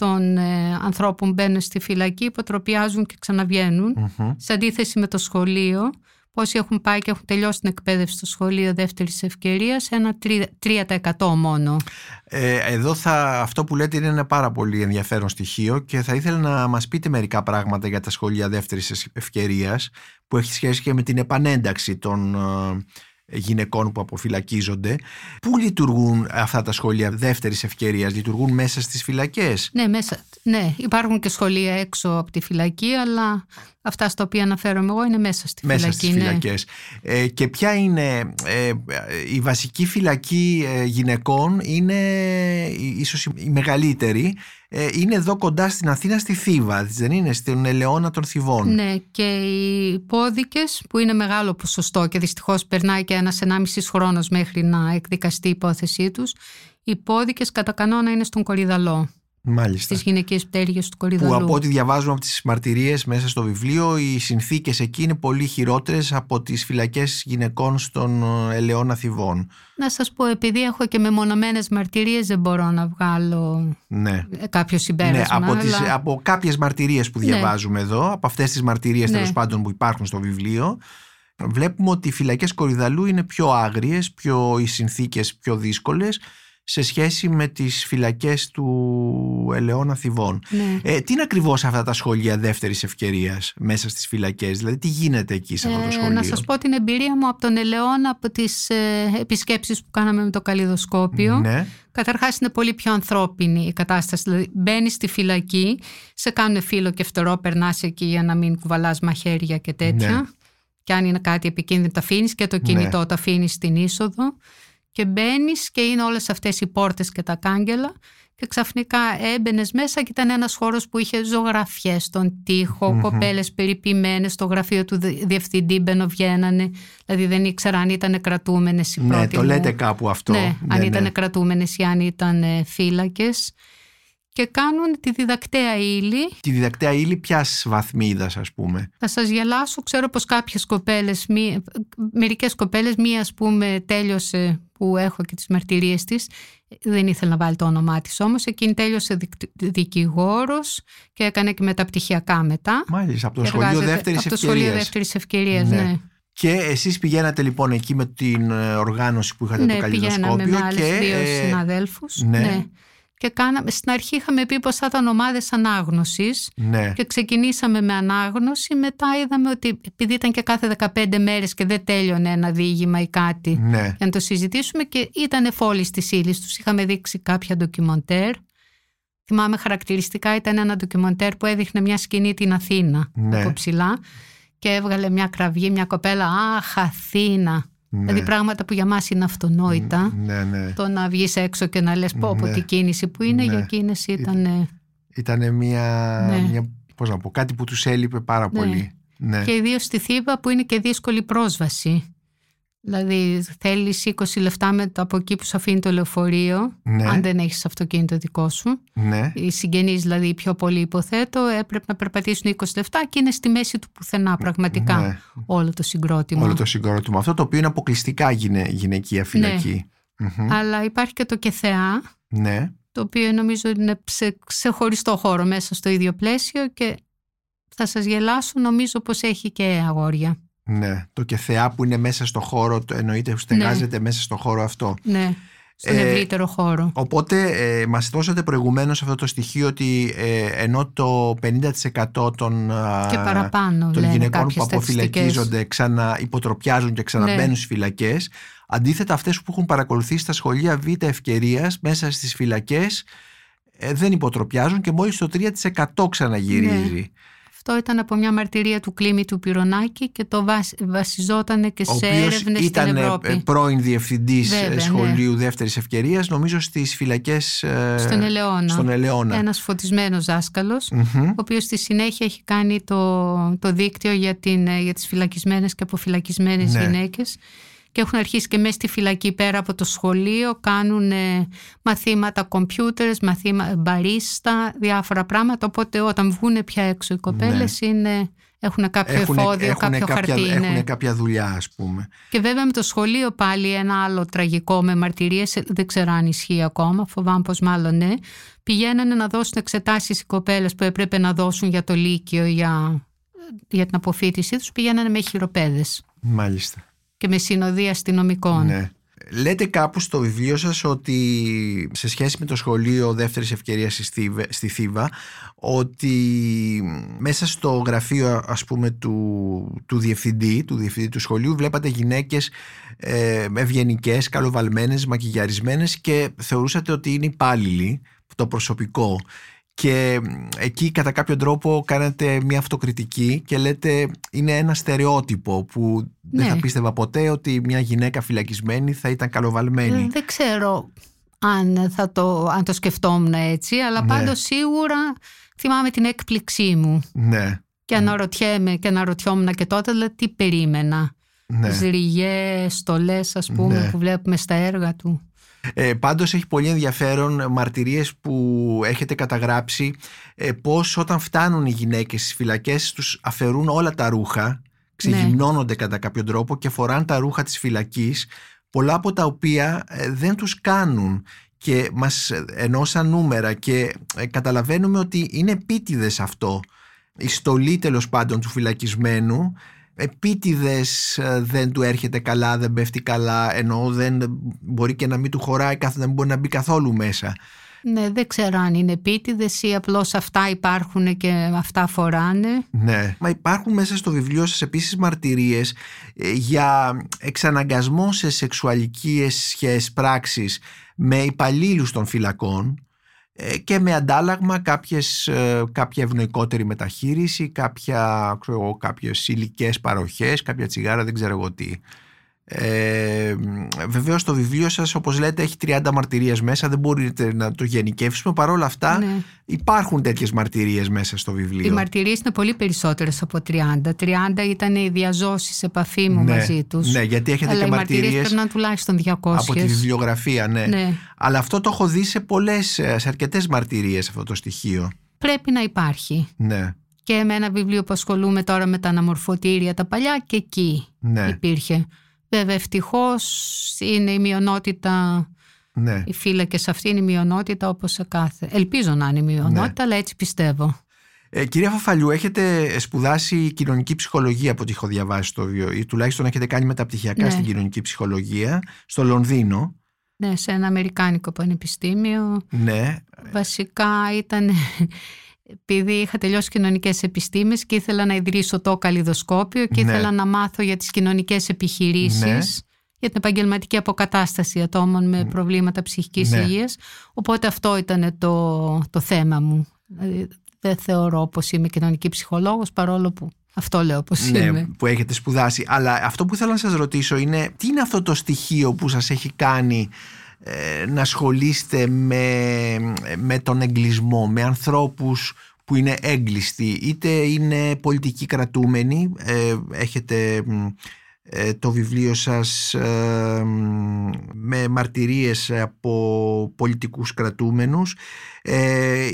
των ε, ανθρώπων που μπαίνουν στη φυλακή υποτροπιάζουν και ξαναβγαίνουν. Μμμ. Σε αντίθεση με το σχολείο, πόσοι έχουν πάει και έχουν τελειώσει την εκπαίδευση στο σχολείο δεύτερης ευκαιρίας, ένα 3% μόνο. Ε, εδώ θα, αυτό που λέτε είναι ένα πάρα πολύ ενδιαφέρον στοιχείο και θα ήθελα να μας πείτε μερικά πράγματα για τα σχολεία δεύτερης ευ- ευκαιρίας που έχει σχέση και με την επανένταξη των ε, γυναικών που αποφυλακίζονται. Πού λειτουργούν αυτά τα σχολεία δεύτερης ευκαιρίας, λειτουργούν μέσα στις φυλακές; Ναι, μέσα, ναι, υπάρχουν και σχολεία έξω από τη φυλακή, αλλά αυτά στα οποία αναφέρομαι εγώ είναι μέσα στη μέσα φυλακή. στις ναι. φυλακές. Ε, και ποια είναι ε, η βασική φυλακή ε, γυναικών είναι ε, ίσως η- η μεγαλύτερη ε, είναι εδώ κοντά στην Αθήνα στη Θήβα δεν είναι στην Ελαιώνα των Θηβών Ναι, και οι υπόδικες που είναι μεγάλο ποσοστό και δυστυχώς περνάει και ένας ενάμισης χρόνος μέχρι να εκδικαστεί η υπόθεσή τους, οι υπόδικες κατά κανόνα είναι στον Κορυδαλό, μάλιστα στις γυναικείες πτέρυγες του που Κορυδαλού. από ό,τι διαβάζουμε από τις μαρτυρίες μέσα στο βιβλίο οι συνθήκες εκεί είναι πολύ χειρότερες από τις φυλακές γυναικών στον ε, Ελαιώνα Θηβών Να σας πω, επειδή έχω και μεμονωμένες μαρτυρίες δεν μπορώ να βγάλω ναι ε, κάποιο Ναι, συμπέρασμα. από, τις, αλλά- από κάποιες μαρτυρίες που Ναι. διαβάζουμε εδώ, από αυτές τις μαρτυρίες Ναι. τέλος πάντων που υπάρχουν στο βιβλίο, βλέπουμε ότι οι φυλακές Κορυδαλού είναι πιο άγριες, πιο, οι συνθήκες πιο δύσκολες σε σχέση με τις φυλακές του Ελαιώνα Θηβών. Ναι. Ε, τι είναι ακριβώς αυτά τα σχολεία δεύτερης ευκαιρίας μέσα στις φυλακές, δηλαδή τι γίνεται εκεί σε αυτό το Ε, σχολείο; να σας πω την εμπειρία μου από τον Ελαιώνα, από τις ε, επισκέψεις που κάναμε με το καλλιδοσκόπιο. Ναι, Καταρχάς είναι πολύ πιο ανθρώπινη η κατάσταση. Δηλαδή μπαίνεις στη φυλακή, σε κάνουν φίλο και φτερό, περνάς εκεί για να μην κουβαλάς μαχαίρια και τέτοια. Ναι. Και αν είναι κάτι επικίνδυνο τα αφήνεις και το κινητό το αφήνεις στην είσοδο. Και μπαίνεις και είναι όλες αυτές οι πόρτες και τα κάγκελα. Και ξαφνικά έμπαινες μέσα και ήταν ένας χώρος που είχε ζωγραφιές στον τοίχο, Μμμ. κοπέλες περιποιημένες στο γραφείο του δι- διευθυντή μπαινοβγαίνανε. Δηλαδή δεν ήξερα αν ήταν κρατούμενες οι ναι πρώτοι το μου. λέτε κάπου αυτό. Ναι, αν ναι. ήταν κρατούμενες ή αν ήταν ε, φύλακες. Και κάνουν τη διδακτέα ύλη. Τη διδακτέα ύλη ποιας βαθμίδας ας πούμε; Θα σας γελάσω, ξέρω πως κάποιες κοπέλες, μη, μερικές κοπέλες, μία ας πούμε τέλειωσε που έχω και τις μαρτυρίες της, δεν ήθελε να βάλει το όνομά της όμως, εκείνη τέλειωσε δικ- δικηγόρος και έκανε και μεταπτυχιακά μετά. Μάλιστα, από το Και σχολείο εργάζεται δεύτερης από το ευκαιρίας. σχολείο δεύτερης ευκαιρίας, Ναι. ναι. Και εσείς πηγαίνατε λοιπόν εκεί με την ε, οργάνωση που είχατε το Ναι, πηγαίναμε καλλιδοσκόπιο με άλλες και δύο ε, συναδέλφους. ναι. Και κάναμε, στην αρχή είχαμε πει πως θα ήταν ομάδες ανάγνωσης ναι, και ξεκινήσαμε με ανάγνωση. Μετά είδαμε ότι επειδή ήταν και κάθε 15 μέρες και δεν τέλειωνε ένα διήγημα ή κάτι ναι, για να το συζητήσουμε και ήταν φόλη τη ύλη τους. Είχαμε δείξει κάποια ντοκιμοντέρ. Θυμάμαι χαρακτηριστικά ήταν ένα ντοκιμοντέρ που έδειχνε μια σκηνή την Αθήνα Ναι. από ψηλά και έβγαλε μια κραυγή, μια κοπέλα «Αχ, Αθήνα» Ναι. Δηλαδή πράγματα που για μας είναι αυτονόητα. Ναι, ναι. Το να βγεις έξω και να λες πω, πω Ναι. τι κίνηση που είναι, Ναι. για εκείνες ήταν... ε, Ήταν μια, Ναι. μια, πώς να πω, κάτι που τους έλειπε πάρα Ναι. πολύ. Ναι. Και ιδίως στη Θήβα που είναι και δύσκολη πρόσβαση. Δηλαδή θέλεις 20 λεφτά με το από εκεί που σου αφήνει το λεωφορείο, Ναι. αν δεν έχεις αυτοκίνητο δικό σου. ναι. Οι συγγενείς δηλαδή οι πιο πολύ υποθέτω έπρεπε να περπατήσουν 20 λεφτά και είναι στη μέση του πουθενά πραγματικά Ναι. όλο το συγκρότημα. Όλο το συγκρότημα. Αυτό το οποίο είναι αποκλειστικά γυναι, γυναικεία φυλακή. Μμμ. Αλλά υπάρχει και το ΚΕΘΕΑ, Ναι. το οποίο νομίζω είναι σε ξεχωριστό χώρο μέσα στο ίδιο πλαίσιο και θα σας γελάσω νομίζω πως έχει και αγόρια. Ναι. Το και θεά που είναι μέσα στο χώρο, το εννοείται που στεγάζεται μέσα στο χώρο αυτό. Ναι, στον Ε, ευρύτερο χώρο. Οπότε ε, μας δώσατε προηγουμένως αυτό το στοιχείο ότι ε, ενώ το 50% των, α, Και παραπάνω των λένε γυναικών κάποιες που αποφυλακίζονται ξανά υποτροπιάζουν και ξαναμπαίνουν Ναι. στις φυλακές αντίθετα αυτές που έχουν παρακολουθήσει τα σχολεία β' ευκαιρίας μέσα στις φυλακές ε, δεν υποτροπιάζουν και μόλις το 3% ξαναγυρίζει. Ναι. Αυτό ήταν από μια μαρτυρία του Κλήμη του Πυρονάκη και το βασ- βασιζόταν και ο σε οποίος έρευνες στην ήταν ε, Ευρώπη. ε, πρώην διευθυντής ε, Βέβαια, ναι. σχολείου δεύτερης ευκαιρίας νομίζω στις φυλακές ε, Στον Ελαιώνα. στον Ελαιώνα. Ένας φωτισμένος δάσκαλος, Μμμ. ο οποίος στη συνέχεια έχει κάνει το, το δίκτυο για, την, ε, για τις φυλακισμένες και αποφυλακισμένες Ναι. γυναίκες και έχουν αρχίσει και μέσα στη φυλακή πέρα από το σχολείο κάνουν ε, μαθήματα κομπιούτερες, μαθήματα μπαρίστα, διάφορα πράγματα οπότε όταν βγουν πια έξω οι κοπέλες είναι, έχουν κάποιο Ναι. Έχουνε- εφόδιο, έχουνε κάποιο κάποια, χαρτί. ναι. έχουνε κάποια δουλειά ας πούμε. Και βέβαια με το σχολείο πάλι ένα άλλο τραγικό με μαρτυρίες, δεν ξέρω αν ισχύει ακόμα, φοβάμαι πως μάλλον ναι, πηγαίνανε να δώσουν εξετάσεις οι κοπέλες που έπρεπε να δώσουν για το Λύκειο, για, για την αποφύτισή τους, πηγαίνανε με χειροπέδες Μάλιστα. Και με συνοδεία αστυνομικών. Ναι. Λέτε κάπου στο βιβλίο σας ότι σε σχέση με το σχολείο δεύτερης ευκαιρίας στη Θήβα, στη Θήβα ότι μέσα στο γραφείο ας πούμε του, του διευθυντή, του διευθυντή του σχολείου βλέπατε γυναίκες ε, ευγενικές, καλοβαλμένες, μακιγιαρισμένες και θεωρούσατε ότι είναι υπάλληλοι το προσωπικό και εκεί κατά κάποιο τρόπο κάνατε μια αυτοκριτική και λέτε είναι ένα στερεότυπο που δεν Ναι. θα πίστευα ποτέ ότι μια γυναίκα φυλακισμένη θα ήταν καλοβαλμένη. Ε, Δεν ξέρω αν, θα το, αν το σκεφτόμουν έτσι, αλλά Ναι. πάντως σίγουρα θυμάμαι την έκπληξή μου Ναι, και αναρωτιέμαι και αναρωτιόμουν και τότε δηλαδή, τι περίμενα. ναι. Ζριγές, στολές ας πούμε Ναι. που βλέπουμε στα έργα του. Ε, πάντως έχει πολύ ενδιαφέρον μαρτυρίες που έχετε καταγράψει ε, πως όταν φτάνουν οι γυναίκες στις φυλακές τους αφαιρούν όλα τα ρούχα ξεγυμνώνονται κατά κάποιο τρόπο και φοράνε τα ρούχα της φυλακής πολλά από τα οποία ε, δεν τους κάνουν και μας ενώσαν νούμερα και ε, καταλαβαίνουμε ότι είναι επίτηδες αυτό η στολή τέλος πάντων του φυλακισμένου επίτηδες ε, δεν του έρχεται καλά, δεν πέφτει καλά ενώ δεν μπορεί και να μην του χωράει καθ- δεν μπορεί να μπει καθόλου μέσα Ναι, δεν ξέρω αν είναι επίτηδες ή απλώς αυτά υπάρχουν και αυτά φοράνε. Ναι. Μα υπάρχουν μέσα στο βιβλίο σας επίσης μαρτυρίες ε, για εξαναγκασμό σε σεξουαλικές σχέσεις πράξεις με υπαλλήλους των φυλακών ε, και με αντάλλαγμα κάποιες, ε, κάποια ευνοϊκότερη μεταχείριση, κάποια, ξέρω, εγώ, κάποιες υλικές παροχές, κάποια τσιγάρα, δεν ξέρω εγώ τι. Ε, Βεβαίως το βιβλίο σας όπως λέτε έχει 30 μαρτυρίες μέσα δεν μπορείτε να το γενικεύσουμε παρόλα αυτά Ναι. υπάρχουν τέτοιες μαρτυρίες μέσα στο βιβλίο Οι μαρτυρίες είναι πολύ περισσότερες από 30. 30 ήταν οι διαζώσεις σε επαφή μου Ναι, μαζί τους. ναι, γιατί έχετε Αλλά και οι μαρτυρίες μαρτυρίες πρέπει να είναι τουλάχιστον 200. από τη βιβλιογραφία, ναι. Ναι. Αλλά αυτό το έχω δει σε πολλές, σε αρκετές μαρτυρίες αυτό το στοιχείο. Πρέπει να υπάρχει. Ναι, Και με ένα βιβλίο που ασχολούμαι τώρα με τα αναμορφωτήρια τα παλιά και εκεί ναι, υπήρχε. Βέβαια ευτυχώς είναι η μειονότητα, ναι. οι φύλακες αυτή είναι η μειονότητα όπως σε κάθε. Ελπίζω να είναι η μειονότητα, Ναι. αλλά έτσι πιστεύω. Ε, κυρία Φαφαλιού, έχετε σπουδάσει κοινωνική ψυχολογία από ό,τι έχω διαβάσει στο βιβλίο ή τουλάχιστον έχετε κάνει μεταπτυχιακά Ναι. στην κοινωνική ψυχολογία στο Λονδίνο. Ναι, σε ένα Αμερικάνικο πανεπιστήμιο. Ναι, Βασικά ήταν επειδή είχα τελειώσει κοινωνικές επιστήμες και ήθελα να ιδρύσω το καλλιδοσκόπιο και Ναι. ήθελα να μάθω για τις κοινωνικές επιχειρήσεις, Ναι. για την επαγγελματική αποκατάσταση ατόμων με προβλήματα ψυχικής Ναι. υγείας. Οπότε αυτό ήταν το, το θέμα μου. Δηλαδή, δεν θεωρώ πως είμαι κοινωνική ψυχολόγος παρόλο που Αυτό λέω πως ναι, είμαι. που έχετε σπουδάσει. Αλλά αυτό που θέλω να σας ρωτήσω είναι τι είναι αυτό το στοιχείο που σας έχει κάνει ε, να ασχολείστε με, με τον εγκλισμό, με ανθρώπους που είναι έγκλειστοι, είτε είναι πολιτικοί κρατούμενοι, ε, έχετε ε, το βιβλίο σας ε, με μαρτυρίες από πολιτικούς κρατούμενους,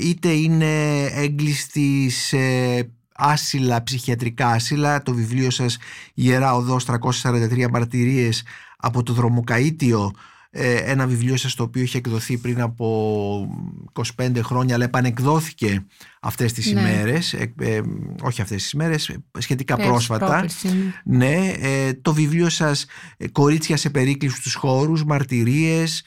είτε είναι έγκλειστοι σε άσυλα, ψυχιατρικά άσυλα, το βιβλίο σας «Ιερά Οδός 343 μαρτυρίες από το δρομοκαΐτιο» Ε, ένα βιβλίο σας το οποίο είχε εκδοθεί πριν από 25 χρόνια αλλά επανεκδόθηκε αυτές τις ναι. ημέρες ε, ε, όχι αυτές τις ημέρες σχετικά πρόσφατα ναι. ναι, το βιβλίο σας «Κορίτσια σε περίκλειστους τους χώρους», «Μαρτυρίες»,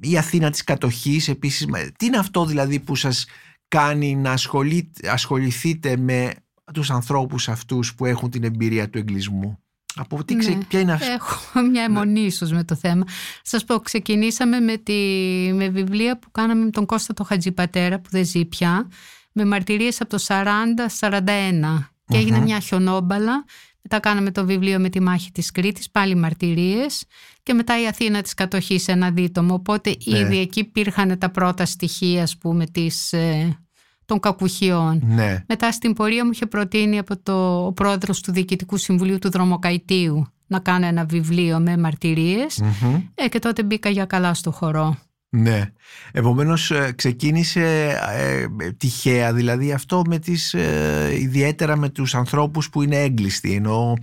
η Αθήνα της κατοχής επίσης τι είναι αυτό δηλαδή που σας κάνει να ασχοληθείτε με τους ανθρώπους αυτούς που έχουν την εμπειρία του εγκλισμού; Από τι ναι, ποια είναι αυτή; Έχω μια αιμονή ίσως με το θέμα. Σας πω, ξεκινήσαμε με, τη, με βιβλία που κάναμε με τον Κώστα το Χατζιπατέρα που δεν ζει πια, με μαρτυρίες από το 40-41 και έγινε μια χιονόμπαλα. Μετά κάναμε το βιβλίο με τη μάχη της Κρήτης, πάλι μαρτυρίες και μετά η Αθήνα της κατοχής ένα δίτομο. Οπότε ναι. ήδη εκεί υπήρχαν τα πρώτα στοιχεία ας πούμε της, ε, των κακουχιών. Ναι. Μετά στην πορεία μου είχε προτείνει από το ο πρόεδρος του Διοικητικού Συμβουλίου του Δρομοκαϊτίου να κάνω ένα βιβλίο με μαρτυριες ε, και τότε μπήκα για καλά στο χορό. Ναι. Επομένως ε, ξεκίνησε ε, τυχαία δηλαδή αυτό με τις, ε, ιδιαίτερα με τους ανθρώπους που είναι έγκλειστοι ενώ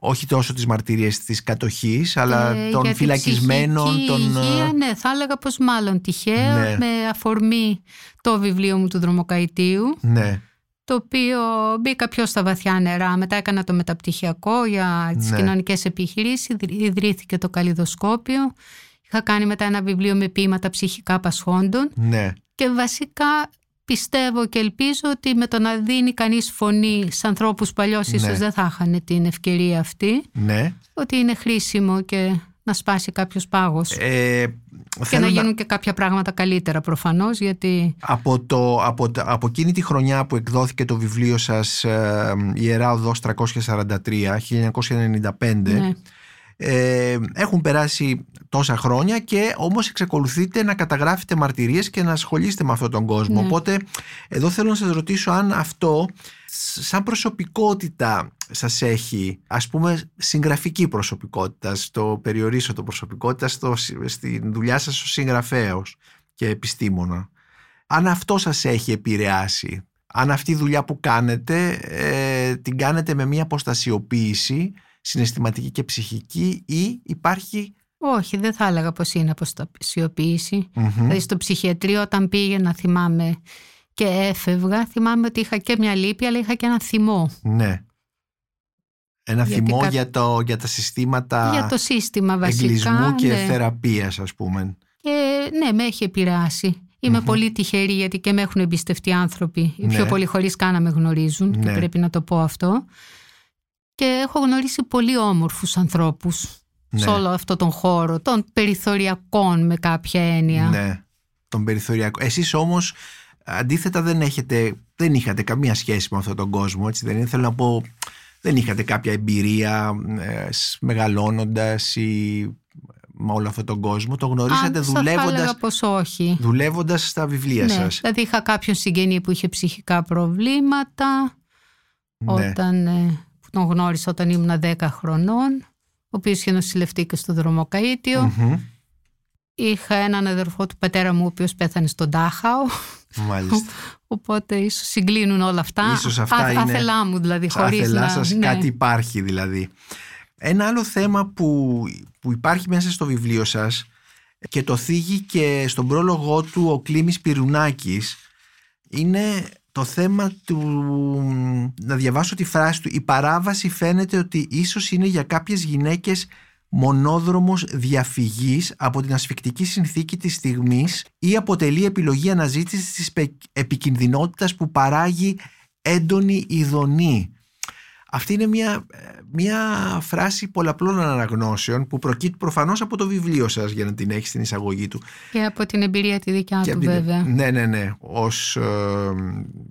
όχι τόσο τις μαρτυρίες της κατοχής αλλά ε, των φυλακισμένων των... Υγεία, ναι θα έλεγα πως μάλλον τυχαία ναι. με αφορμή το βιβλίο μου του Δρομοκαϊτίου ναι. το οποίο μπήκα πιο στα βαθιά νερά μετά έκανα το μεταπτυχιακό για τις ναι. κοινωνικές επιχειρήσεις ιδρύθηκε το καλλιδοσκόπιο είχα κάνει μετά ένα βιβλίο με ποίηματα ψυχικά πασχόντων ναι. και βασικά πιστεύω και ελπίζω ότι με το να δίνει κανείς φωνή σε ανθρώπους που αλλιώς ίσως ναι. δεν θα είχαν την ευκαιρία αυτή ναι. ότι είναι χρήσιμο και να σπάσει κάποιος πάγος ε, και να γίνουν και κάποια πράγματα καλύτερα προφανώς γιατί... Από, το, από, από εκείνη τη χρονιά που εκδόθηκε το βιβλίο σας ε, Ιερά Οδός 343 1995 ναι. Ε, έχουν περάσει τόσα χρόνια και όμως εξακολουθείτε να καταγράφετε μαρτυρίες και να ασχολείστε με αυτόν τον κόσμο. Ναι. Οπότε εδώ θέλω να σας ρωτήσω αν αυτό σαν προσωπικότητα σας έχει ας πούμε συγγραφική προσωπικότητα στο περιορίσω το προσωπικότητα στο, στη δουλειά σας ως συγγραφέος και επιστήμονα. Αν αυτό σας έχει επηρεάσει, αν αυτή η δουλειά που κάνετε ε, την κάνετε με μια αποστασιοποίηση συναισθηματική και ψυχική ή υπάρχει... Όχι, δεν θα έλεγα πως είναι αποστασιοποίηση. Δηλαδή στο ψυχιατρίο όταν πήγαινα θυμάμαι και έφευγα, θυμάμαι ότι είχα και μια λύπη αλλά είχα και ένα θυμό. Ναι. Ένα θυμό για, το, για τα συστήματα για το σύστημα βασικά, εγκλισμού και ναι. θεραπείας ας πούμε. Και ναι, με έχει επηρεάσει. πολύ τυχερή γιατί και με έχουν εμπιστευτεί άνθρωποι. Οι πιο ναι. πολλοί χωρίς καν να με γνωρίζουν και ναι. πρέπει να το πω αυτό και έχω γνωρίσει πολύ όμορφους ανθρώπους ναι. σε όλο αυτό τον χώρο, των περιθωριακών με κάποια έννοια. Ναι, των περιθωριακών. Εσείς όμως αντίθετα δεν, έχετε, δεν είχατε καμία σχέση με αυτόν τον κόσμο, έτσι δεν είναι; Θέλω να πω, δεν είχατε κάποια εμπειρία ε, μεγαλώνοντας ή με όλο αυτόν τον κόσμο. Το γνωρίσατε δουλεύοντας, πως όχι. δουλεύοντας στα βιβλία ναι, σας. Δηλαδή είχα κάποιον συγγενή που είχε ψυχικά προβλήματα ναι. όταν... Ε, τον γνώρισα όταν ήμουν 10 χρονών, ο οποίος είχε νοσηλευτεί και στο δρομοκαίτιο. Είχα έναν αδερφό του πατέρα μου, ο οποίος πέθανε στον Τάχαο. Μάλιστα. Οπότε ίσως συγκλίνουν όλα αυτά. Ίσως αυτά Α, είναι... Άθελά μου δηλαδή, χωρίς να... σας ναι. κάτι υπάρχει δηλαδή. Ένα άλλο θέμα που, που υπάρχει μέσα στο βιβλίο σας και το θίγει και στον πρόλογό του ο Κλήμης Πυρουνάκης είναι το θέμα του, να διαβάσω τη φράση του, η παράβαση φαίνεται ότι ίσως είναι για κάποιες γυναίκες μονόδρομος διαφυγής από την ασφικτική συνθήκη της στιγμής ή αποτελεί επιλογή αναζήτησης της επικινδυνότητας που παράγει έντονη ειδονή. Αυτή είναι μια, μια φράση πολλαπλών αναγνώσεων που προκύπτει προφανώς από το βιβλίο σας για να την έχεις στην εισαγωγή του. Και από την εμπειρία τη δικιά του βέβαια. Ναι, ναι, ναι. Ως ε,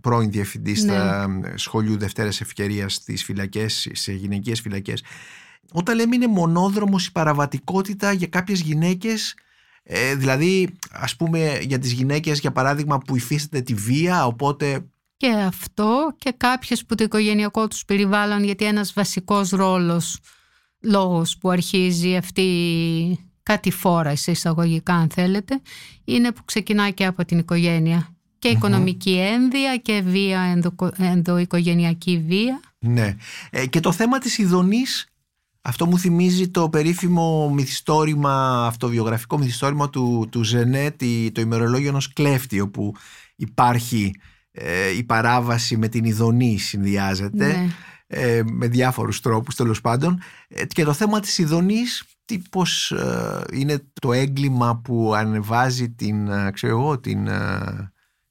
πρώην διευθυντής ναι. στα σχολείου Δευτέρας Ευκαιρίας στις φυλακές, σε γυναικείες φυλακές. Όταν λέμε είναι μονόδρομος η παραβατικότητα για κάποιες γυναίκες ε, δηλαδή ας πούμε για τις γυναίκες για παράδειγμα που υφίσταται τη βία οπότε και αυτό και κάποιες που το οικογενειακό τους περιβάλλον γιατί ένας βασικός ρόλος λόγος που αρχίζει αυτή κάτι φόρα σε εισαγωγικά αν θέλετε είναι που ξεκινάει και από την οικογένεια. Και οικονομική ένδυα και βία ενδο, ενδοοικογενειακή βία. Ναι. Ε, και το θέμα της ειδονής αυτό μου θυμίζει το περίφημο μυθιστόρημα, αυτοβιογραφικό μυθιστόρημα του, του Ζενέ, το ημερολόγιο ενός κλέφτη, όπου υπάρχει ε, η παράβαση με την ειδονή συνδυάζεται ναι. ε, με διάφορους τρόπους τέλος πάντων ε, και το θέμα της ειδονής τι πώς είναι το έγκλημα που ανεβάζει την, ξέρω εγώ, την,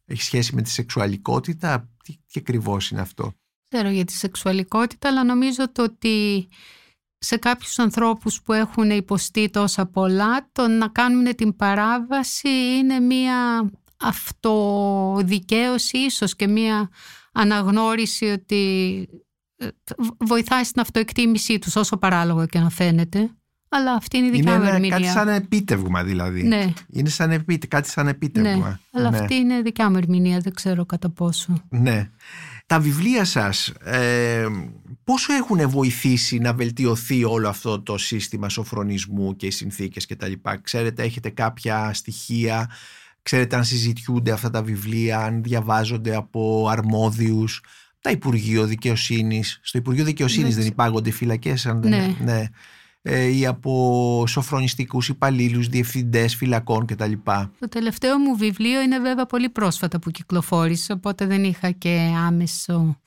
έχει σχέση με τη σεξουαλικότητα; Τι, τι ακριβώς είναι αυτό; Ξέρω για τη σεξουαλικότητα αλλά νομίζω το ότι σε κάποιους ανθρώπους που έχουν υποστεί τόσα πολλά το να κάνουν την παράβαση είναι μία αυτοδικαίωση ίσως και μία αναγνώριση ότι ε, βοηθάει στην αυτοεκτίμησή τους όσο παράλογο και να φαίνεται. Αλλά αυτή είναι η δικιά μου ερμηνεία. Είναι κάτι σαν επίτευγμα δηλαδή. Ναι. Είναι σαν επίτε, κάτι σαν επίτευγμα. Ναι, αλλά ναι. αυτή είναι δικιά μου ερμηνεία, δεν ξέρω κατά πόσο. Ναι. Τα βιβλία σας ε, πόσο έχουν βοηθήσει να βελτιωθεί όλο αυτό το σύστημα σοφρονισμού και οι συνθήκες κτλ. Ξέρετε, έχετε κάποια στοιχεία, ξέρετε αν συζητιούνται αυτά τα βιβλία, αν διαβάζονται από αρμόδιους, τα Υπουργείο Δικαιοσύνης. Στο Υπουργείο Δικαιοσύνης ναι. δεν υπάγονται φυλακές, αν δεν ναι. ναι. Ε, ή από σοφρονιστικούς υπαλλήλους, διευθυντές φυλακών κτλ. Το τελευταίο μου βιβλίο είναι βέβαια πολύ πρόσφατα που κυκλοφόρησε, οπότε δεν είχα και άμεσο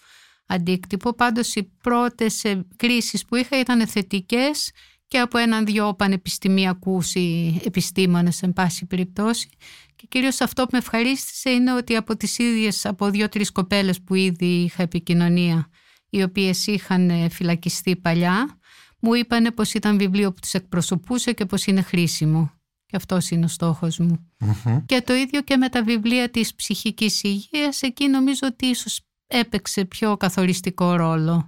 αντίκτυπο. Πάντως οι πρώτες ε, κρίσεις που είχα ήταν θετικές και από έναν-δυο πανεπιστημιακούς ή επιστήμονες εν πάση περιπτώσει. Και κυρίως αυτό που με ευχαρίστησε είναι ότι από τις ίδιες, από δύο-τρεις κοπέλες που ήδη είχα επικοινωνία, οι οποίες είχαν ε, φυλακιστεί παλιά, μου είπαν πως ήταν βιβλίο που τους εκπροσωπούσε και πως είναι χρήσιμο. Και αυτός είναι ο στόχος μου. Και το ίδιο και με τα βιβλία της ψυχικής υγείας, εκεί νομίζω ότι ίσως έπαιξε πιο καθοριστικό ρόλο.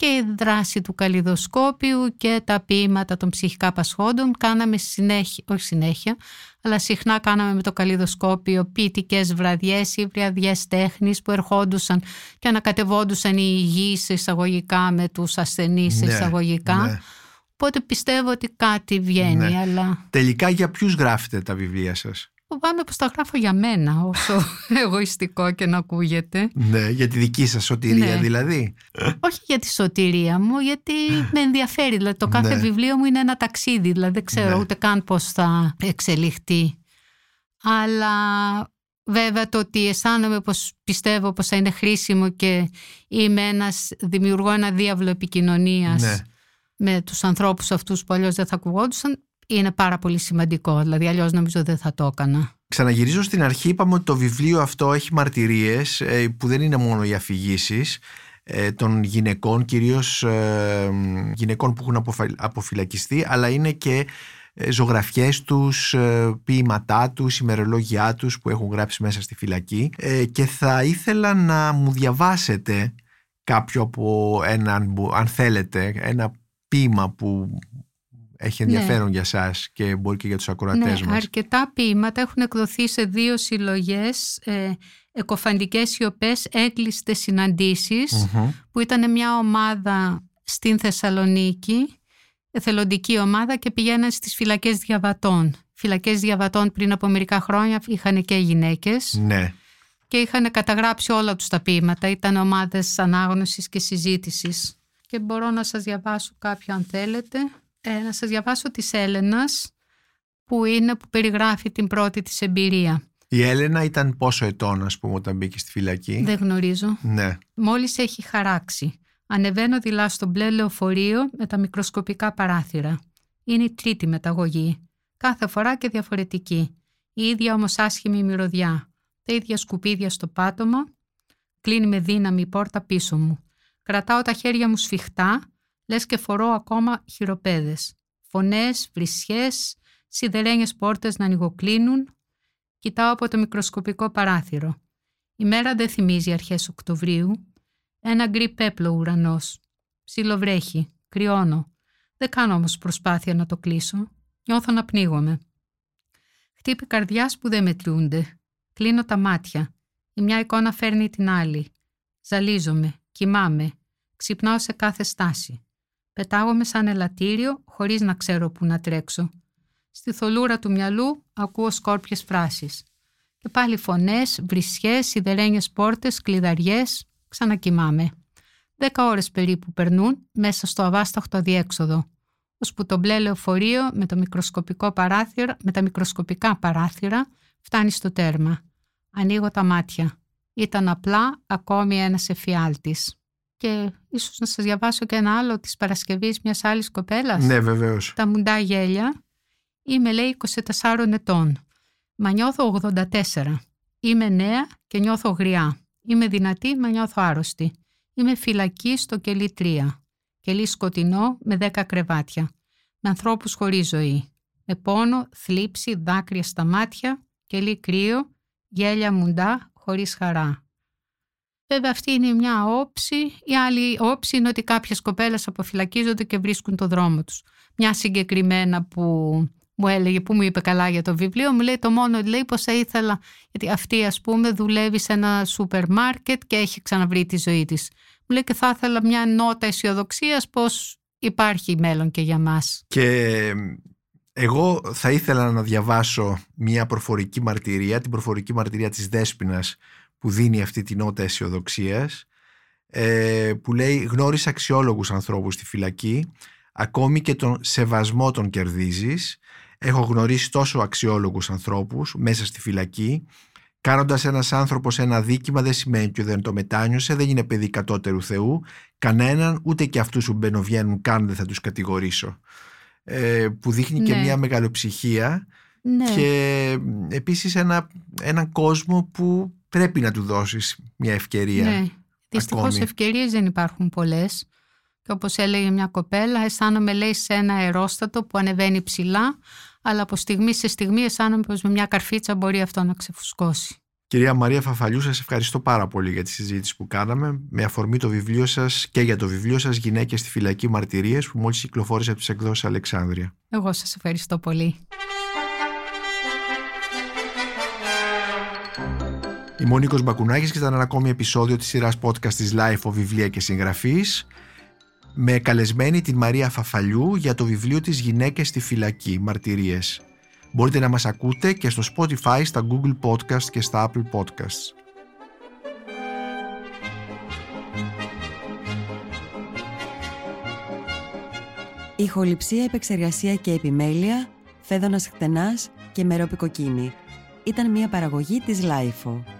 Και η δράση του καλλιδοσκόπιου και τα ποίηματα των ψυχικά πασχόντων κάναμε συνέχεια, όχι συνέχεια, αλλά συχνά κάναμε με το καλλιδοσκόπιο ποιητικές βραδιές ή βραδιές τέχνης που ερχόντουσαν και ανακατευόντουσαν οι υγιείς εισαγωγικά με τους ασθενείς ναι, εισαγωγικά. Ναι. Οπότε πιστεύω ότι κάτι βγαίνει. Ναι. Αλλά... Τελικά για ποιους γράφετε τα βιβλία σας; Φοβάμαι πως τα γράφω για μένα όσο εγωιστικό και να ακούγεται. Ναι, για τη δική σας σωτηρία ναι. δηλαδή. Όχι για τη σωτηρία μου, γιατί με ενδιαφέρει. Δηλαδή, το κάθε ναι. βιβλίο μου είναι ένα ταξίδι, δηλαδή δεν ξέρω ναι. ούτε καν πώς θα εξελιχθεί. Αλλά βέβαια το ότι αισθάνομαι πως πιστεύω πως θα είναι χρήσιμο και είμαι ένας, δημιουργώ ένα διάβλο επικοινωνίας ναι. με τους ανθρώπους αυτούς που αλλιώς δεν θα ακουγόντουσαν είναι πάρα πολύ σημαντικό. Δηλαδή, αλλιώς νομίζω δεν θα το έκανα. Ξαναγυρίζω στην αρχή, είπαμε ότι το βιβλίο αυτό έχει μαρτυρίες ε, που δεν είναι μόνο οι αφηγήσεις ε, των γυναικών, κυρίως ε, γυναικών που έχουν αποφυλακιστεί, αλλά είναι και ζωγραφιές τους, ποίηματά τους, ημερολόγια τους που έχουν γράψει μέσα στη φυλακή και θα ήθελα να μου διαβάσετε κάποιο από έναν, αν θέλετε, ένα ποίημα που έχει ναι. ενδιαφέρον για σας και μπορεί και για τους ακροατές ναι, μας. Αρκετά ποίηματα έχουν εκδοθεί σε δύο συλλογές ε, εκοφαντικές σιωπές έκλειστες που ήταν μια ομάδα στην Θεσσαλονίκη εθελοντική ομάδα και πηγαίναν στις φυλακές διαβατών. Φυλακές διαβατών πριν από μερικά χρόνια είχαν και γυναίκες. Ναι. Και είχαν καταγράψει όλα τους τα ποίηματα. Ήταν ομάδες ανάγνωσης και συζήτησης. Και μπορώ να σας διαβάσω κάποιο αν θέλετε. Ε, να σας διαβάσω της Έλενας που είναι που περιγράφει την πρώτη της εμπειρία. Η Έλενα ήταν πόσο ετών ας πούμε όταν μπήκε στη φυλακή; Δεν γνωρίζω. Ναι. Μόλις έχει χαράξει. Ανεβαίνω δειλά στο μπλε λεωφορείο με τα μικροσκοπικά παράθυρα. Είναι η τρίτη μεταγωγή. Κάθε φορά και διαφορετική. Η ίδια όμως άσχημη μυρωδιά. Τα ίδια σκουπίδια στο πάτωμα. Κλείνει με δύναμη η πόρτα πίσω μου. Κρατάω τα χέρια μου σφιχτά, λες και φορώ ακόμα χειροπέδες. Φωνές, βρισιές, σιδερένιες πόρτες να ανοιγοκλίνουν. Κοιτάω από το μικροσκοπικό παράθυρο. Η μέρα δεν θυμίζει αρχές Οκτωβρίου. Ένα γκρι πέπλο ουρανός. Ψιλοβρέχει. Κρυώνω. Δεν κάνω όμως προσπάθεια να το κλείσω. Νιώθω να πνίγομαι. Χτύπη καρδιάς που δεν μετριούνται. Κλείνω τα μάτια. Η μια εικόνα φέρνει την άλλη. Ζαλίζομαι. Κοιμάμαι. Ξυπνάω σε κάθε στάση. Πετάγομαι σαν ελαττήριο χωρίς να ξέρω που να τρέξω. Στη θολούρα του μυαλού ακούω σκόρπιες φράσεις. Και πάλι φωνές, βρισιές, σιδερένιες πόρτες, κλειδαριές. Ξανακοιμάμαι. Δέκα ώρες περίπου περνούν μέσα στο αβάσταχτο αδιέξοδο, ώσπου το μπλε λεωφορείο με, το μικροσκοπικό παράθυρα, με τα μικροσκοπικά παράθυρα φτάνει στο τέρμα. Ανοίγω τα μάτια. Ήταν απλά ακόμη ένας εφιάλτης. Και ίσως να σας διαβάσω και ένα άλλο της Παρασκευής μιας άλλης κοπέλας. Ναι, βεβαίως. Τα μουντά γέλια. Είμαι λέει 24 ετών. Μα νιώθω 84. Είμαι νέα και νιώθω γριά. Είμαι δυνατή, μα νιώθω άρρωστη. Είμαι φυλακή στο κελί 3. Κελί σκοτεινό με 10 κρεβάτια. Με ανθρώπους χωρίς ζωή. Με πόνο, θλίψη, δάκρυα στα μάτια, κελί κρύο, γέλια μουντά χωρίς χαρά. Βέβαια αυτή είναι μια όψη. Η άλλη όψη είναι ότι κάποιες κοπέλες αποφυλακίζονται και βρίσκουν το δρόμο τους. Μια συγκεκριμένα που μου έλεγε, που μου είπε καλά για το βιβλίο, μου λέει το μόνο, λέει πως θα ήθελα, γιατί αυτή ας πούμε δουλεύει σε ένα σούπερ μάρκετ και έχει ξαναβρει τη ζωή της. Μου λέει και θα ήθελα μια νότα αισιοδοξίας πως υπάρχει μέλλον και για μας. Και εγώ θα ήθελα να διαβάσω μια προφορική μαρτυρία, την προφορική μαρτυρία της Δέσποινας που δίνει αυτή την νότα αισιοδοξίας, ε, που λέει γνώρισα αξιόλογους ανθρώπους στη φυλακή, ακόμη και τον σεβασμό τον κερδίζεις. Έχω γνωρίσει τόσο αξιόλογους ανθρώπους μέσα στη φυλακή. Κάνοντας ένας άνθρωπος ένα δίκημα δεν σημαίνει ότι δεν το μετάνιωσε, δεν είναι παιδί κατώτερου Θεού. Κανέναν, ούτε και αυτούς που μπαινοβγαίνουν καν δεν θα τους κατηγορήσω. Ε, που δείχνει και Ναι. μια μεγαλοψυχία Ναι. και επίσης ένα, έναν κόσμο που πρέπει να του δώσεις μια ευκαιρία. Ναι. Δυστυχώς ακόμη. ευκαιρίες δεν υπάρχουν πολλές. Και όπως έλεγε μια κοπέλα, αισθάνομαι λέει σε ένα αερόστατο που ανεβαίνει ψηλά, αλλά από στιγμή σε στιγμή αισθάνομαι πως με μια καρφίτσα μπορεί αυτό να ξεφουσκώσει. Κυρία Μαρία Φαφαλιού, σας ευχαριστώ πάρα πολύ για τη συζήτηση που κάναμε με αφορμή το βιβλίο σας και για το βιβλίο σας «Γυναίκες στη φυλακή μαρτυρίες» που μόλις κυκλοφόρησε από τις εκδόσεις Αλεξάνδρεια. Εγώ σας ευχαριστώ πολύ. Είμαι ο Νίκος Μπακουνάκης και ήταν ένα ακόμη επεισόδιο της σειράς podcast της Life of Βιβλία και Συγγραφής με καλεσμένη την Μαρία Φαφαλιού για το βιβλίο της «Γυναίκες στη φυλακή μαρτυρίες». Μπορείτε να μας ακούτε και στο Spotify, στα Google Podcast και στα Apple Podcasts. Ηχοληψία, επεξεργασία και επιμέλεια, Φαίδωνας Κτενάς και Μερόπη Κοκκίνη. Ήταν μια παραγωγή της LiFO.